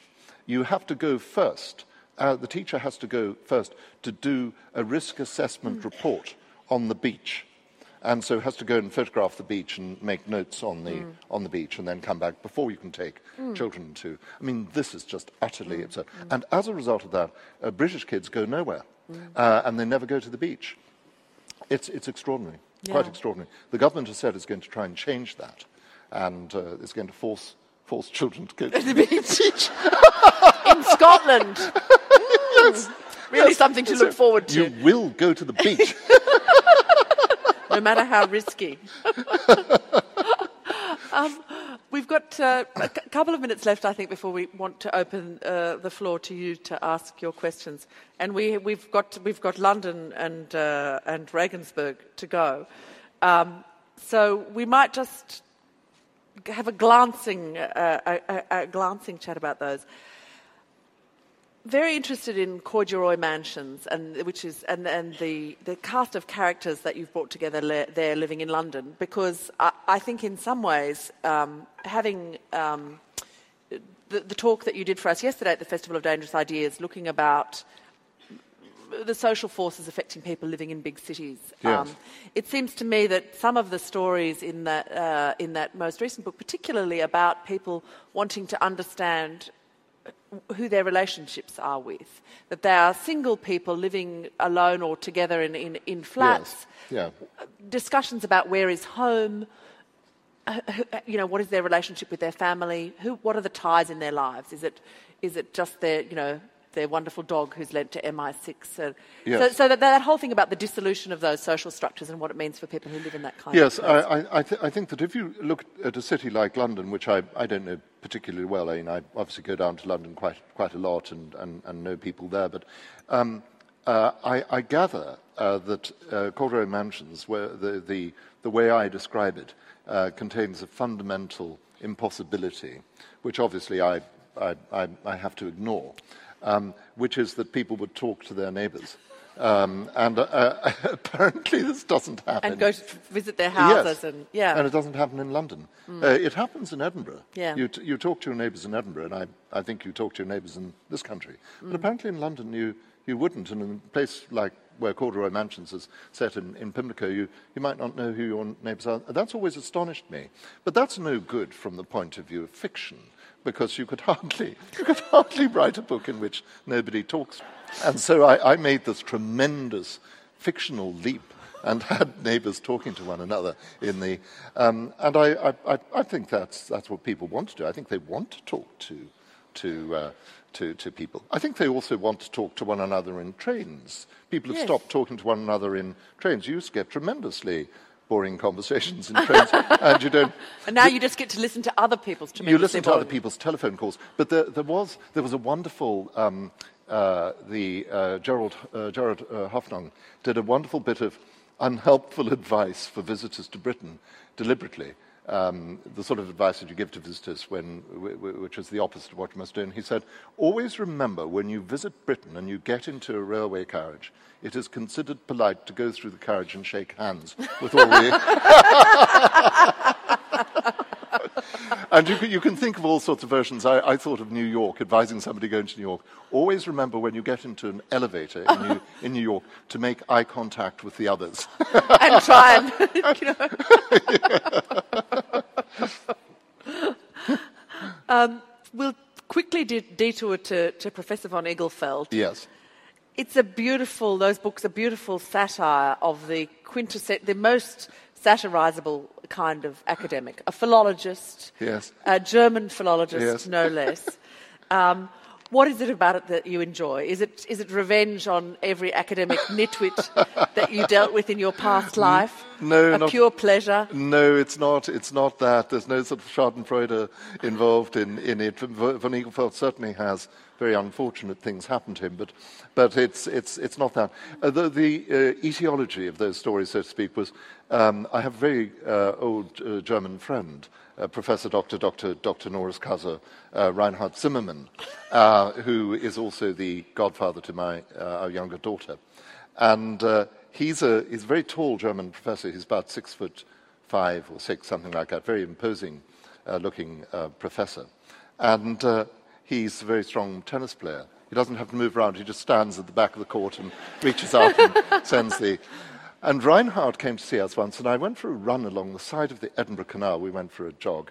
you have to go first. Uh, the teacher has to go first to do a risk assessment report on the beach. And so has to go and photograph the beach and make notes on the, on the beach and then come back before you can take children to. I mean, this is just utterly absurd. And as a result of that, uh, British kids go nowhere uh, and they never go to the beach. It's, it's extraordinary, quite extraordinary. The government has said it's going to try and change that and uh, it's going to force, force children to go to the beach. in Scotland. Really Yes. something to So look forward to, You will go to the beach. No matter how risky. um, we've got uh, a couple of minutes left, I think, before we want to open uh, the floor to you to ask your questions. And we, we've, got, we've got London and, uh, and Regensburg to go. Um, so we might just have a glancing, uh, a, a, a glancing chat about those. Very interested in corduroy mansions, and which is and, and the the cast of characters that you've brought together le- there living in London, because I, I think in some ways um, having um, the, the talk that you did for us yesterday at the Festival of Dangerous Ideas, looking about the social forces affecting people living in big cities. Um, Yes. it seems to me that some of the stories in that, uh, in that most recent book, particularly about people wanting to understand who their relationships are with, that they are single people living alone or together in, in, in flats, Yes. Yeah. discussions about where is home, uh, who- you know, what is their relationship with their family, who, what are the ties in their lives? Is it, is it just their, you know, their wonderful dog who's led to MI6. So, Yes. so, so that, that whole thing about the dissolution of those social structures and what it means for people who live in that kind Yes, of place. I, I, I, th- I think that if you look at a city like London, which I, I don't know particularly well, I mean, I obviously go down to London quite, quite a lot and, and, and know people there, but um, uh, I, I gather uh, that uh, Mansions, where the, the, the way I describe it, uh, contains a fundamental impossibility, which obviously I, I, I, I have to ignore, um, which is that people would talk to their neighbours. Um, and uh, apparently this doesn't happen. and go to visit their houses Yes. and yeah. And it doesn't happen in London. Uh, it happens in Edinburgh. Yeah. You, t- you talk to your neighbours in Edinburgh, and I, I think you talk to your neighbours in this country. But apparently in London you, you wouldn't. And in a place like where Corduroy Mansions is set in, in Pimlico, you, you might not know who your neighbours are. That's always astonished me. But that's no good from the point of view of fiction. Because you could hardly, you could hardly write a book in which nobody talks. And so I, I made this tremendous fictional leap and had neighbours talking to one another in the. Um, and I, I, I, I think that's, that's what people want to do. I think they want to talk to, to, uh, to, to people. I think they also want to talk to one another in trains. People have Yes. stopped talking to one another in trains. You used to get tremendously boring conversations in trains, and you don't. and now you just get to listen to other people's You listen to other people's telephone calls, but there, there was there was a wonderful. Um, uh, the uh, Gerald uh, Gerard uh, Hoffnung did a wonderful bit of unhelpful advice for visitors to Britain, deliberately. Um, the sort of advice that you give to visitors, when, which is the opposite of what you must do. And he said, always remember when you visit Britain and you get into a railway carriage, it is considered polite to go through the carriage and shake hands with all the And you can, you can think of all sorts of versions. I, I thought of New York, advising somebody going to New York. Always remember when you get into an elevator in New, in New York to make eye contact with the others. and try and you know. um, we'll quickly de- detour to, to Professor von Igelfeld. yes. It's a beautiful; those books are beautiful satire of the quintessent, the most satirizable kind of academic, a philologist, Yes. a German philologist, Yes. no less. Um, what is it about it that you enjoy? Is it is it revenge on every academic nitwit that you dealt with in your past life? No, a not- pure pleasure. No, it's not. It's not that. There's no sort of Schadenfreude involved in, in it. Von Igelfeld certainly has very unfortunate things happen to him, but, but it's, it's, it's not that. Uh, the the uh, etiology of those stories, so to speak, was um, I have a very uh, old uh, German friend, uh, Professor Dr. Dr. Dr. honoris causa, uh, Reinhard Zimmermann, uh, who is also the godfather to my uh, our younger daughter. And uh, he's, a, he's a very tall German professor. He's about six foot five or six, something like that, very imposing uh, looking uh, professor. And uh, he's a very strong tennis player. He doesn't have to move around, he just stands at the back of the court and reaches out and sends the. And Reinhard came to see us once, and I went for a run along the side of the Edinburgh Canal. We went for a jog.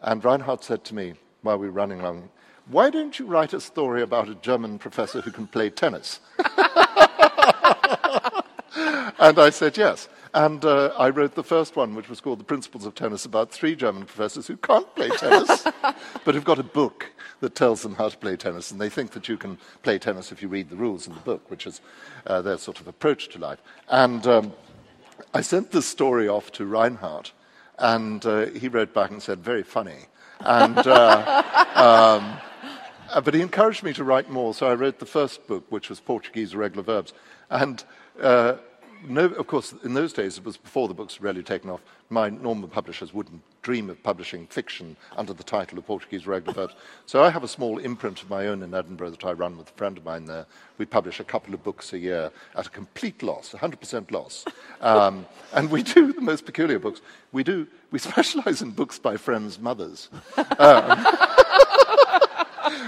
And Reinhard said to me while we were running along, Why don't you write a story about a German professor who can play tennis? And I said yes. And uh, I wrote the first one, which was called The Principles of Tennis, about three German professors who can't play tennis, but who've got a book that tells them how to play tennis. And they think that you can play tennis if you read the rules in the book, which is uh, their sort of approach to life. And um, I sent this story off to Reinhard, and uh, he wrote back and said, very funny. And, uh, um, uh, but he encouraged me to write more, so I wrote the first book, which was Portuguese Irregular Verbs. And uh, no, of course, in those days, it was before the books really taken off. My normal publishers wouldn't dream of publishing fiction under the title of Portuguese Irregular Verbs. So I have a small imprint of my own in Edinburgh that I run with a friend of mine there. We publish a couple of books a year at a complete loss, 100% loss. Um, and we do the most peculiar books. We do, we specialize in books by friends' mothers.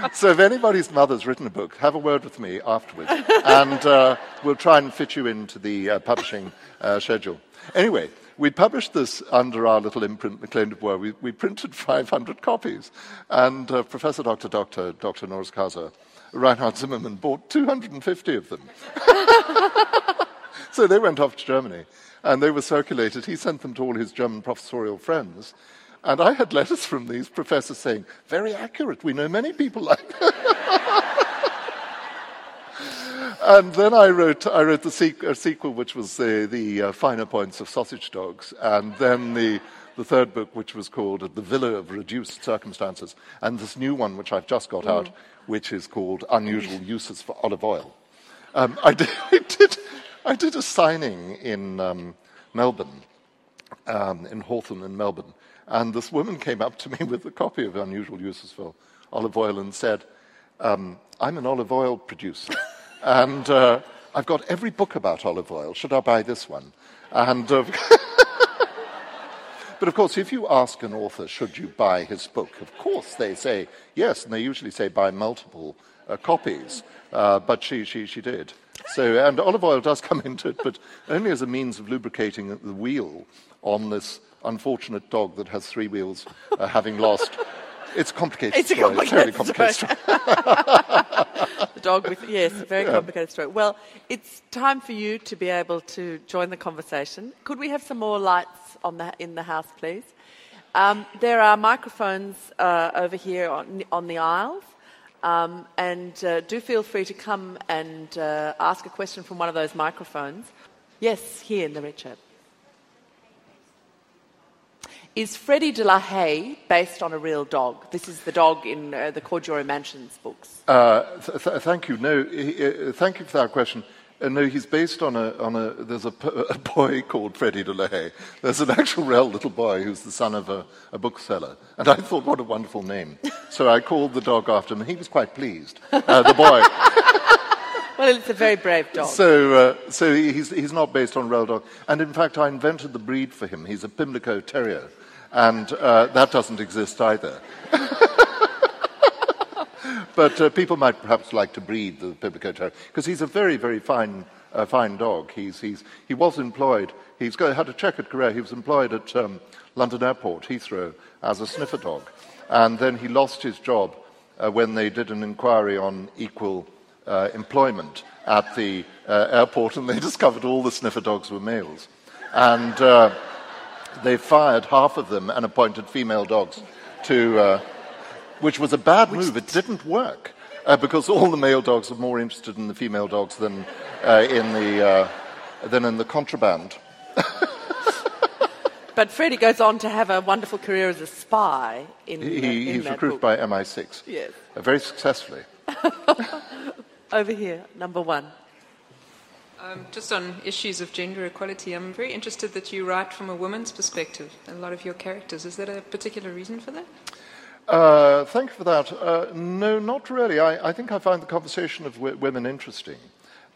So if anybody's mother's written a book, have a word with me afterwards, and uh, we'll try and fit you into the uh, publishing uh, schedule. Anyway, we published this under our little imprint, Maclean Dubois. We, we printed 500 copies, and uh, Professor Dr. Dr. Dr. honoris causa, Reinhard Zimmermann, bought 250 of them. So they went off to Germany and they were circulated. He sent them to all his German professorial friends. And I had letters from these professors saying, very accurate, we know many people like that. and then I wrote, I wrote the sequ- sequel, which was the, the uh, finer points of sausage dogs, and then the, the third book, which was called The Villa of Reduced Circumstances, and this new one, which I've just got out, which is called Unusual Uses for Olive Oil. Um, I, did, I, did, I did a signing in um, Melbourne, um, in Hawthorn in Melbourne, and this woman came up to me with a copy of Unusual Uses for Olive Oil and said, um, I'm an olive oil producer, and uh, I've got every book about olive oil. Should I buy this one? And, uh, but of course, if you ask an author, should you buy his book, of course they say yes, and they usually say buy multiple uh, copies. Uh, but she, she, she did. So, and olive oil does come into it, but only as a means of lubricating the wheel on this unfortunate dog that has three wheels, uh, having lost. It's complicated. It's a story. complicated, complicated story. story. the dog with yes, a very complicated story. Well, it's time for you to be able to join the conversation. Could we have some more lights on the, in the house, please? Um, there are microphones uh, over here on, on the aisles. Um, and uh, do feel free to come and uh, ask a question from one of those microphones. Yes, here in the red shirt. Is Freddie de la Haye based on a real dog? This is the dog in uh, the Corduroy Mansions books. Uh, th- th- thank you. No, he, uh, thank you for that question. Uh, no, he's based on a, on a there's a, p- a boy called Freddie de la Haye. There's an actual real little boy who's the son of a, a bookseller. And I thought, what a wonderful name. So I called the dog after him, he was quite pleased. Uh, the boy. Well, it's a very brave dog. So, uh, so he's, he's not based on real dog. And in fact, I invented the breed for him. He's a Pimlico Terrier. And uh, that doesn't exist either. but uh, people might perhaps like to breed the Pimlico Terrier because he's a very, very fine, uh, fine dog. He's, he's, he was employed, he's got, had a checkered career. He was employed at um, London Airport, Heathrow, as a sniffer dog. And then he lost his job uh, when they did an inquiry on equal uh, employment at the uh, airport, and they discovered all the sniffer dogs were males. And uh, they fired half of them and appointed female dogs to, uh, which was a bad move. It didn't work uh, because all the male dogs were more interested in the female dogs than uh, in the uh, than in the contraband. But Freddie goes on to have a wonderful career as a spy in, He, uh, in he's that recruited book. by MI6 Yes. uh, very successfully. Over here, number one. Um, just on issues of gender equality, I'm very interested that you write from a woman's perspective in a lot of your characters. Is there a particular reason for that? Uh, thank you for that. Uh, no, not really. I, I think I find the conversation of w- women interesting.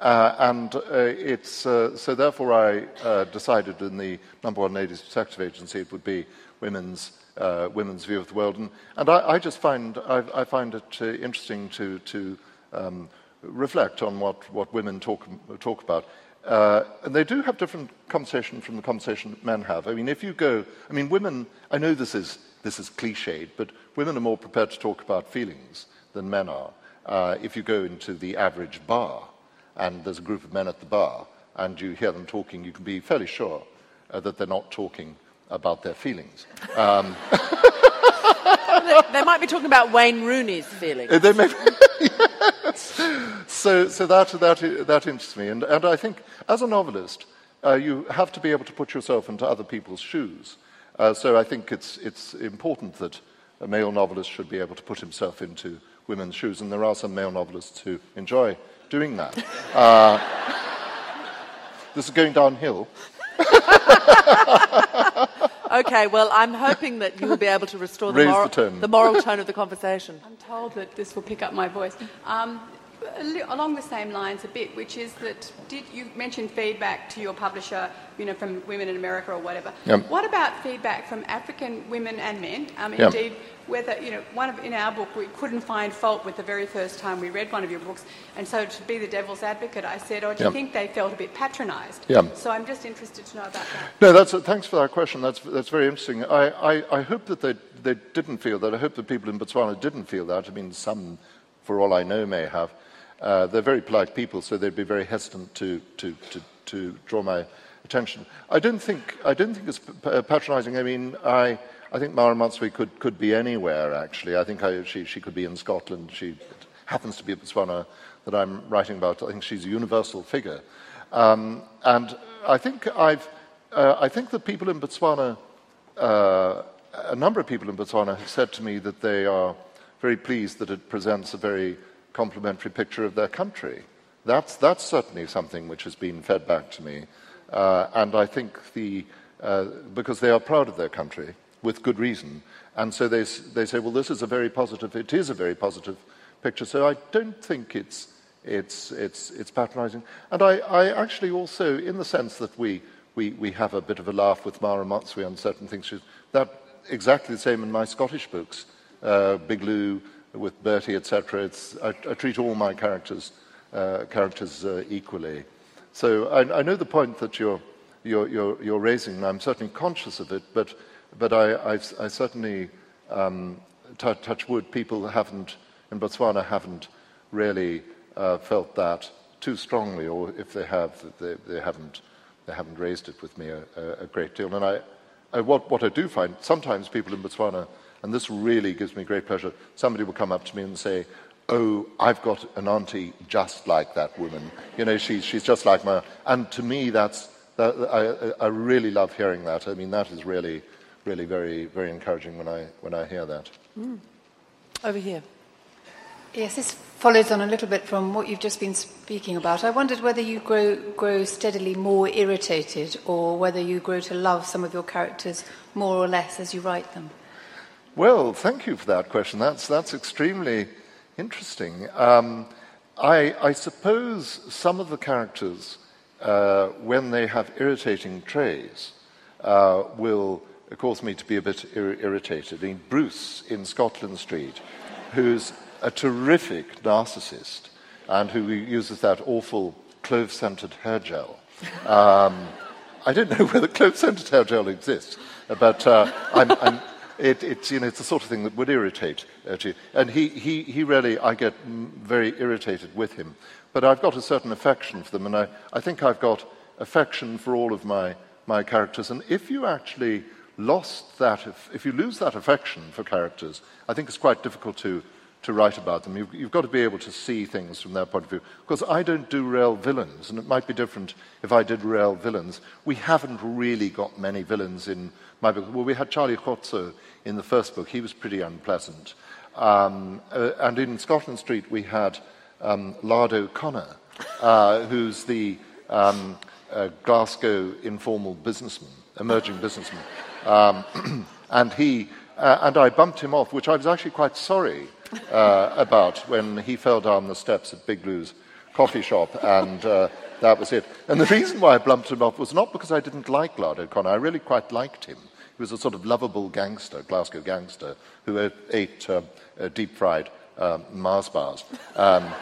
Uh, and uh, it's, uh, so therefore I uh, decided in the number one ladies detective agency it would be women's, uh, women's view of the world. And, and I, I just find, I, I find it uh, interesting to, to um, reflect on what, what women talk, talk about. Uh, and they do have different conversation from the conversation men have. I mean, if you go, I mean, women, I know this is, this is cliched, but women are more prepared to talk about feelings than men are. Uh, if you go into the average bar and there's a group of men at the bar and you hear them talking, you can be fairly sure uh, that they're not talking about their feelings. Um, they, might be talking about Wayne Rooney's feelings. Uh, They may, yes. So, so that, that, that interests me. And, and I think as a novelist, uh, you have to be able to put yourself into other people's shoes. Uh, so I think it's, it's important that a male novelist should be able to put himself into women's shoes. And there are some male novelists who enjoy doing that. Uh, this is going downhill. Okay, well, I'm hoping that you will be able to restore the Raise the moral, tone. the moral tone of the conversation. I'm told that this will pick up my voice. Um, a li- along the same lines a bit, which is that did you mentioned feedback to your publisher, you know, from women in America or whatever. Yep. What about feedback from African women and men? Um, Yep. Indeed, whether you know, one of in our book we couldn't find fault with the very first time we read one of your books, and so to be the devil's advocate, I said, "Oh, do you think they felt a bit patronised?" Yep. So I'm just interested to know about that. No, that's, thanks for that question. That's, that's very interesting. I, I, I hope that they, they didn't feel that. I hope that people in Botswana didn't feel that. I mean, some, for all I know, may have. Uh, they're very polite people, so they'd be very hesitant to, to, to, to draw my attention. I don't think, I don't think it's uh, patronising. I mean, I, I think Mma Ramotswe could, could be anywhere, actually. I think I, she, she could be in Scotland. She happens to be a Botswana that I'm writing about. I think she's a universal figure. Um, and I think, I've, uh, I think that people in Botswana, uh, a number of people in Botswana have said to me that they are very pleased that it presents a very complimentary picture of their country. That's, that's certainly something which has been fed back to me. Uh, and I think the, uh, because they are proud of their country, with good reason. And so they, they say, well, this is a very positive, it is a very positive picture. So I don't think it's, it's, it's, it's patronizing. And I, I actually also, in the sense that we, we, we have a bit of a laugh with Mma Ramotswe on certain things, that exactly the same in my Scottish books, uh, Big Lou with Bertie, etc. I, I, treat all my characters, uh, characters uh, equally. So I, I, know the point that you're, you're, you're, you're, raising, and I'm certainly conscious of it, but, but I, I certainly um, touch wood, people haven't, in Botswana, haven't really uh, felt that too strongly, or if they have, they, they, haven't, they haven't raised it with me a, a great deal. And I, I, what, what I do find, sometimes people in Botswana, and this really gives me great pleasure, somebody will come up to me and say, oh, I've got an auntie just like that woman. You know, she's, she's just like my. And to me, that's, that, I, I really love hearing that. I mean, that is really, really very, very encouraging when I, when I hear that. Mm. Over here. Yes, this follows on a little bit from what you've just been speaking about. I wondered whether you grow, grow steadily more irritated or whether you grow to love some of your characters more or less as you write them. Well, thank you for that question. That's, that's extremely Interesting. Um, I, I, suppose some of the characters, uh, when they have irritating traits, uh, will cause me to be a bit ir- irritated. I mean, Bruce in Scotland Street, who's a terrific narcissist and who uses that awful clove scented hair gel. Um, I don't know whether clove scented hair gel exists, but uh, I'm, I'm it, it's, you know, it's the sort of thing that would irritate uh, you. And he, he, he really, I get very irritated with him. But I've got a certain affection for them, and I, I think I've got affection for all of my, my characters. And if you actually lost that, if, if you lose that affection for characters, I think it's quite difficult to, to write about them. You've, you've, got to be able to see things from their point of view. Because I don't do real villains, and it might be different if I did real villains. We haven't really got many villains in my book. Well, we had Charlie Gotso in the first book. He was pretty unpleasant. Um, uh, and in Scotland Street, we had um, Lard O'Connor, uh, who's the um, uh, Glasgow informal businessman, emerging businessman. Um, and he, uh, and I bumped him off, which I was actually quite sorry uh, about when he fell down the steps at Big Lou's coffee shop, and uh, that was it. And the reason why I bumped him off was not because I didn't like Lard O'Connor. I really quite liked him. He was a sort of lovable gangster, Glasgow gangster, who ate um, uh, deep fried um, Mars bars. Um,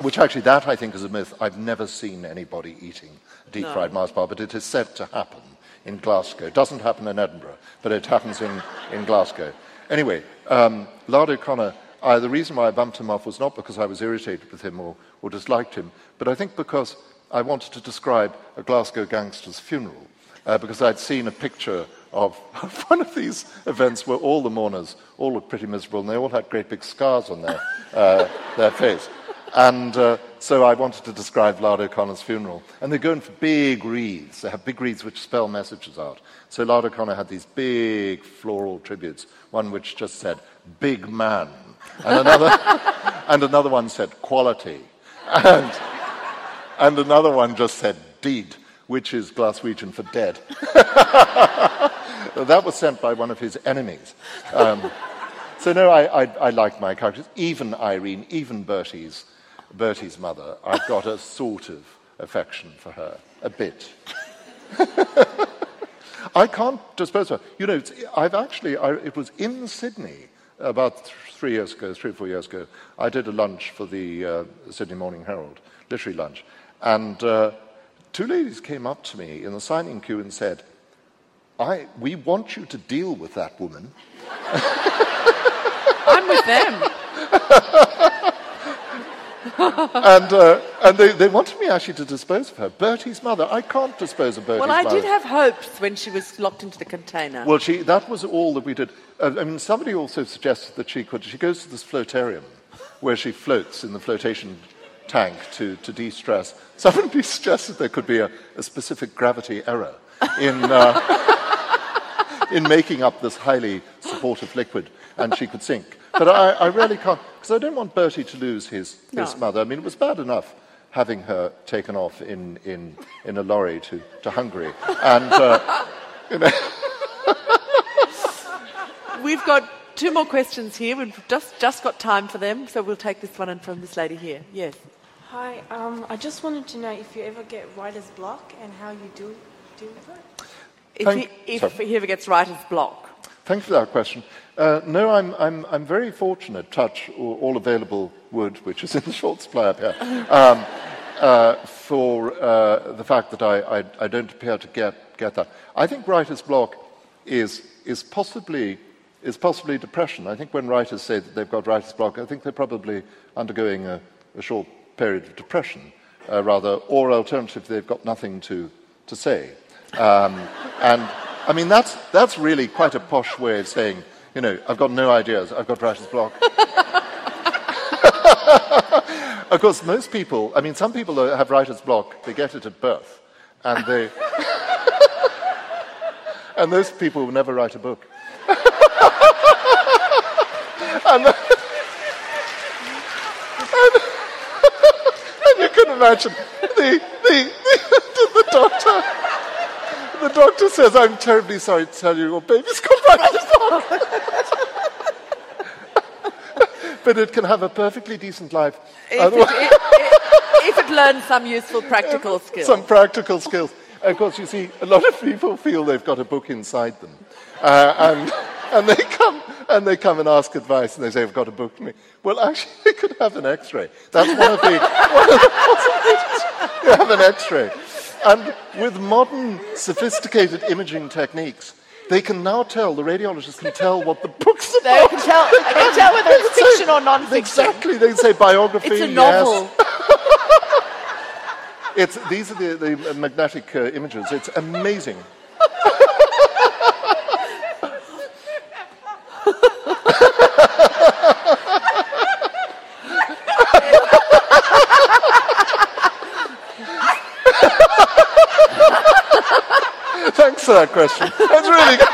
which actually, that I think is a myth. I've never seen anybody eating deep no. fried Mars bar, but it is said to happen in Glasgow. It doesn't happen in Edinburgh, but it happens in, in Glasgow. Anyway, um, Lard O'Connor, uh, the reason why I bumped him off was not because I was irritated with him or, or disliked him, but I think because I wanted to describe a Glasgow gangster's funeral, uh, because I'd seen a picture of one of these events where all the mourners all looked pretty miserable and they all had great big scars on their, uh, their face. And uh, so I wanted to describe Lard O'Connor's funeral. And they're going for big wreaths. They have big wreaths which spell messages out. So Lard O'Connor had these big floral tributes, one which just said, big man. And another, and another one said, quality. And, and another one just said, deed, which is Glaswegian for dead. that was sent by one of his enemies. Um, so, no, I, I, I, like my characters. Even Irene, even Bertie's, Bertie's mother, I've got a sort of affection for her, a bit. I can't dispose of her. You know, I've actually, I, it was in Sydney about three years ago, three or four years ago, I did a lunch for the uh, Sydney Morning Herald, literary lunch. And uh, two ladies came up to me in the signing queue and said, I, we want you to deal with that woman. I'm with them. and uh, and they, they wanted me actually to dispose of her. Bertie's mother. I can't dispose of Bertie's mother. Well, I mother. did have hopes when she was locked into the container. Well, she, that was all that we did. Uh, I mean, somebody also suggested that she could. She goes to this floatarium where she floats in the flotation tank to, to de stress. Somebody suggested there could be a, a specific gravity error in, uh, in making up this highly supportive liquid, and she could sink. But I, I really can't, because I don't want Bertie to lose his, his No. mother. I mean, it was bad enough having her taken off in, in, in a lorry to, to Hungary. And, uh, you know, We've got two more questions here. We've just, just got time for them, so we'll take this one in from this lady here. Yes. Hi, um, I just wanted to know if you ever get writer's block and how you do deal with it. If, Thank- he, if sorry. he ever gets writer's block. Thanks for that question. Uh, no, I'm, I'm, I'm very fortunate, touch all, all available wood, which is in the short supply up here, um, uh, for uh, the fact that I, I, I don't appear to get, get that. I think writer's block is, is, possibly, is possibly depression. I think when writers say that they've got writer's block, I think they're probably undergoing a, a short period of depression, uh, rather, or alternatively, they've got nothing to, to say. Um, and I mean, that's, that's really quite a posh way of saying, you know, I've got no ideas, I've got writer's block. of course, most people, I mean, some people have writer's block, they get it at birth, and they. and those people will never write a book. and, and you can imagine the, the, the, the doctor. The doctor says, I'm terribly sorry to tell you, your baby's got writer's block. but it can have a perfectly decent life. If it, if, if it learns some useful practical skills. some practical skills. Of course, you see, a lot of people feel they've got a book inside them, uh, and, and they come and they come and ask advice, and they say, "I've got a book to me." Well, actually, they could have an X-ray. That's one of the one of the possibilities. You have an X-ray, and with modern, sophisticated imaging techniques. They can now tell, the radiologists can tell what the book's They about. can tell, they can tell whether it's They can say- fiction or non-fiction. Exactly, they can say biography. It's a yes. novel. It's, these are the, the magnetic uh, images. It's amazing. Thanks for that question. That's really good.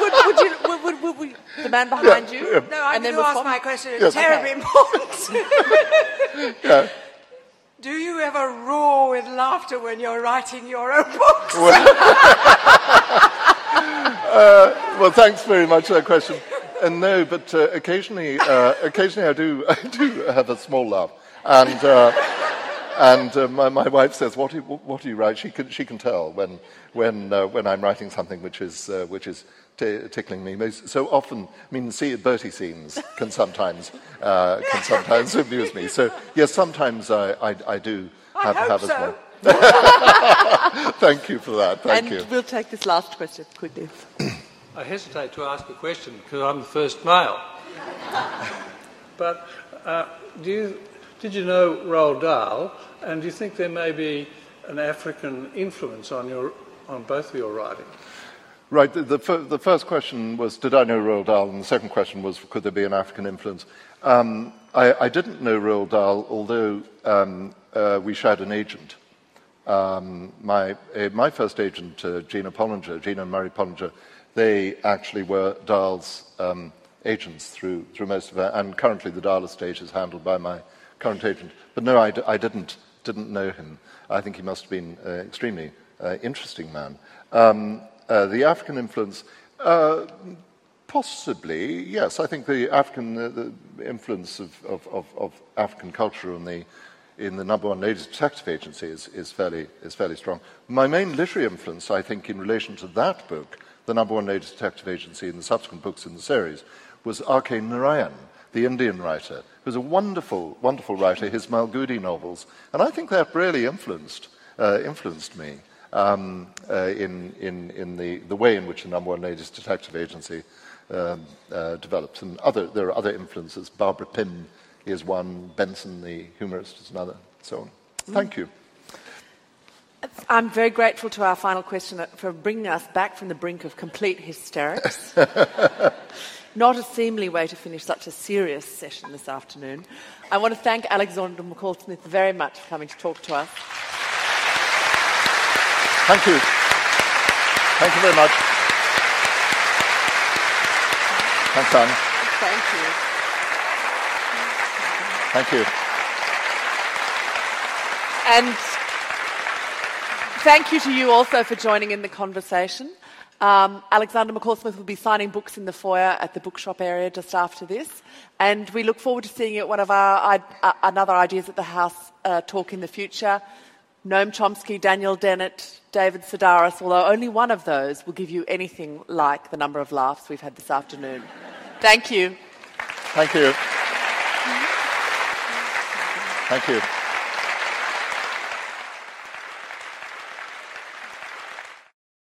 would, would you, would, would, would, would the man behind you? yeah. No, I'm going to ask my question. Yes. It's terribly important. Yeah. You ever roar with laughter when you're writing your own books? Well, thanks very much for that question. Uh, no, but uh, occasionally, uh, occasionally I do, I do have a small laugh, and uh, and uh, my, my wife says, "What do you, what do you write?" She can she can tell when when uh, when I'm writing something which is uh, which is t- tickling me. Most, so often, I mean, see, Bertie scenes can sometimes uh, can sometimes amuse me. So yes, sometimes I I, I do have I hope have a so. small. Thank you for that. Thank and you. we'll take this last question quickly. I hesitate to ask a question because I'm the first male. but uh, do you, did you know Roald Dahl, and do you think there may be an African influence on, your, on both of your writing? Right. The, the, the first question was, did I know Roald Dahl? And the second question was, could there be an African influence? Um, I, I didn't know Roald Dahl, although um, uh, we shared an agent. Um, my, uh, my first agent, uh, Gina Pollinger, Gina and Murray Pollinger, they actually were Dahl's um, agents through, through most of it. And currently the Dahl estate is handled by my current agent. But no, I, d- I didn't, didn't know him. I think he must have been an extremely uh, interesting man. Uh, the African influence, uh, possibly, yes. I think the African uh, the influence of, of, of, of African culture in the, in the number one ladies detective agency is, is, fairly, is fairly strong. My main literary influence, I think, in relation to that book, the number one ladies detective agency, and the subsequent books in the series, was R.K. Narayan, the Indian writer, who's a wonderful, wonderful writer, his Malgudi novels. And I think that really influenced, uh, influenced me um, uh, in, in, in the, the way in which the number one ladies detective agency um, uh, developed. And other, there are other influences. Barbara Pym is one, Benson, the humorist, is another, so on. Thank you. I'm very grateful to our final questioner for bringing us back from the brink of complete hysterics. not a seemly way to finish such a serious session this afternoon. I want to thank Alexander McCall Smith very much for coming to talk to us. Thank you. Thank you very much. Thanks, Ann. Thank you. Thank you. And thank you to you also for joining in the conversation. Um, Alexander McCall Smith will be signing books in the foyer at the bookshop area just after this. And we look forward to seeing you at one of our uh, another Ideas at the House uh, talk in the future. Noam Chomsky, Daniel Dennett, David Sedaris, although only one of those will give you anything like the number of laughs we've had this afternoon. Thank you. Thank you. Thank you.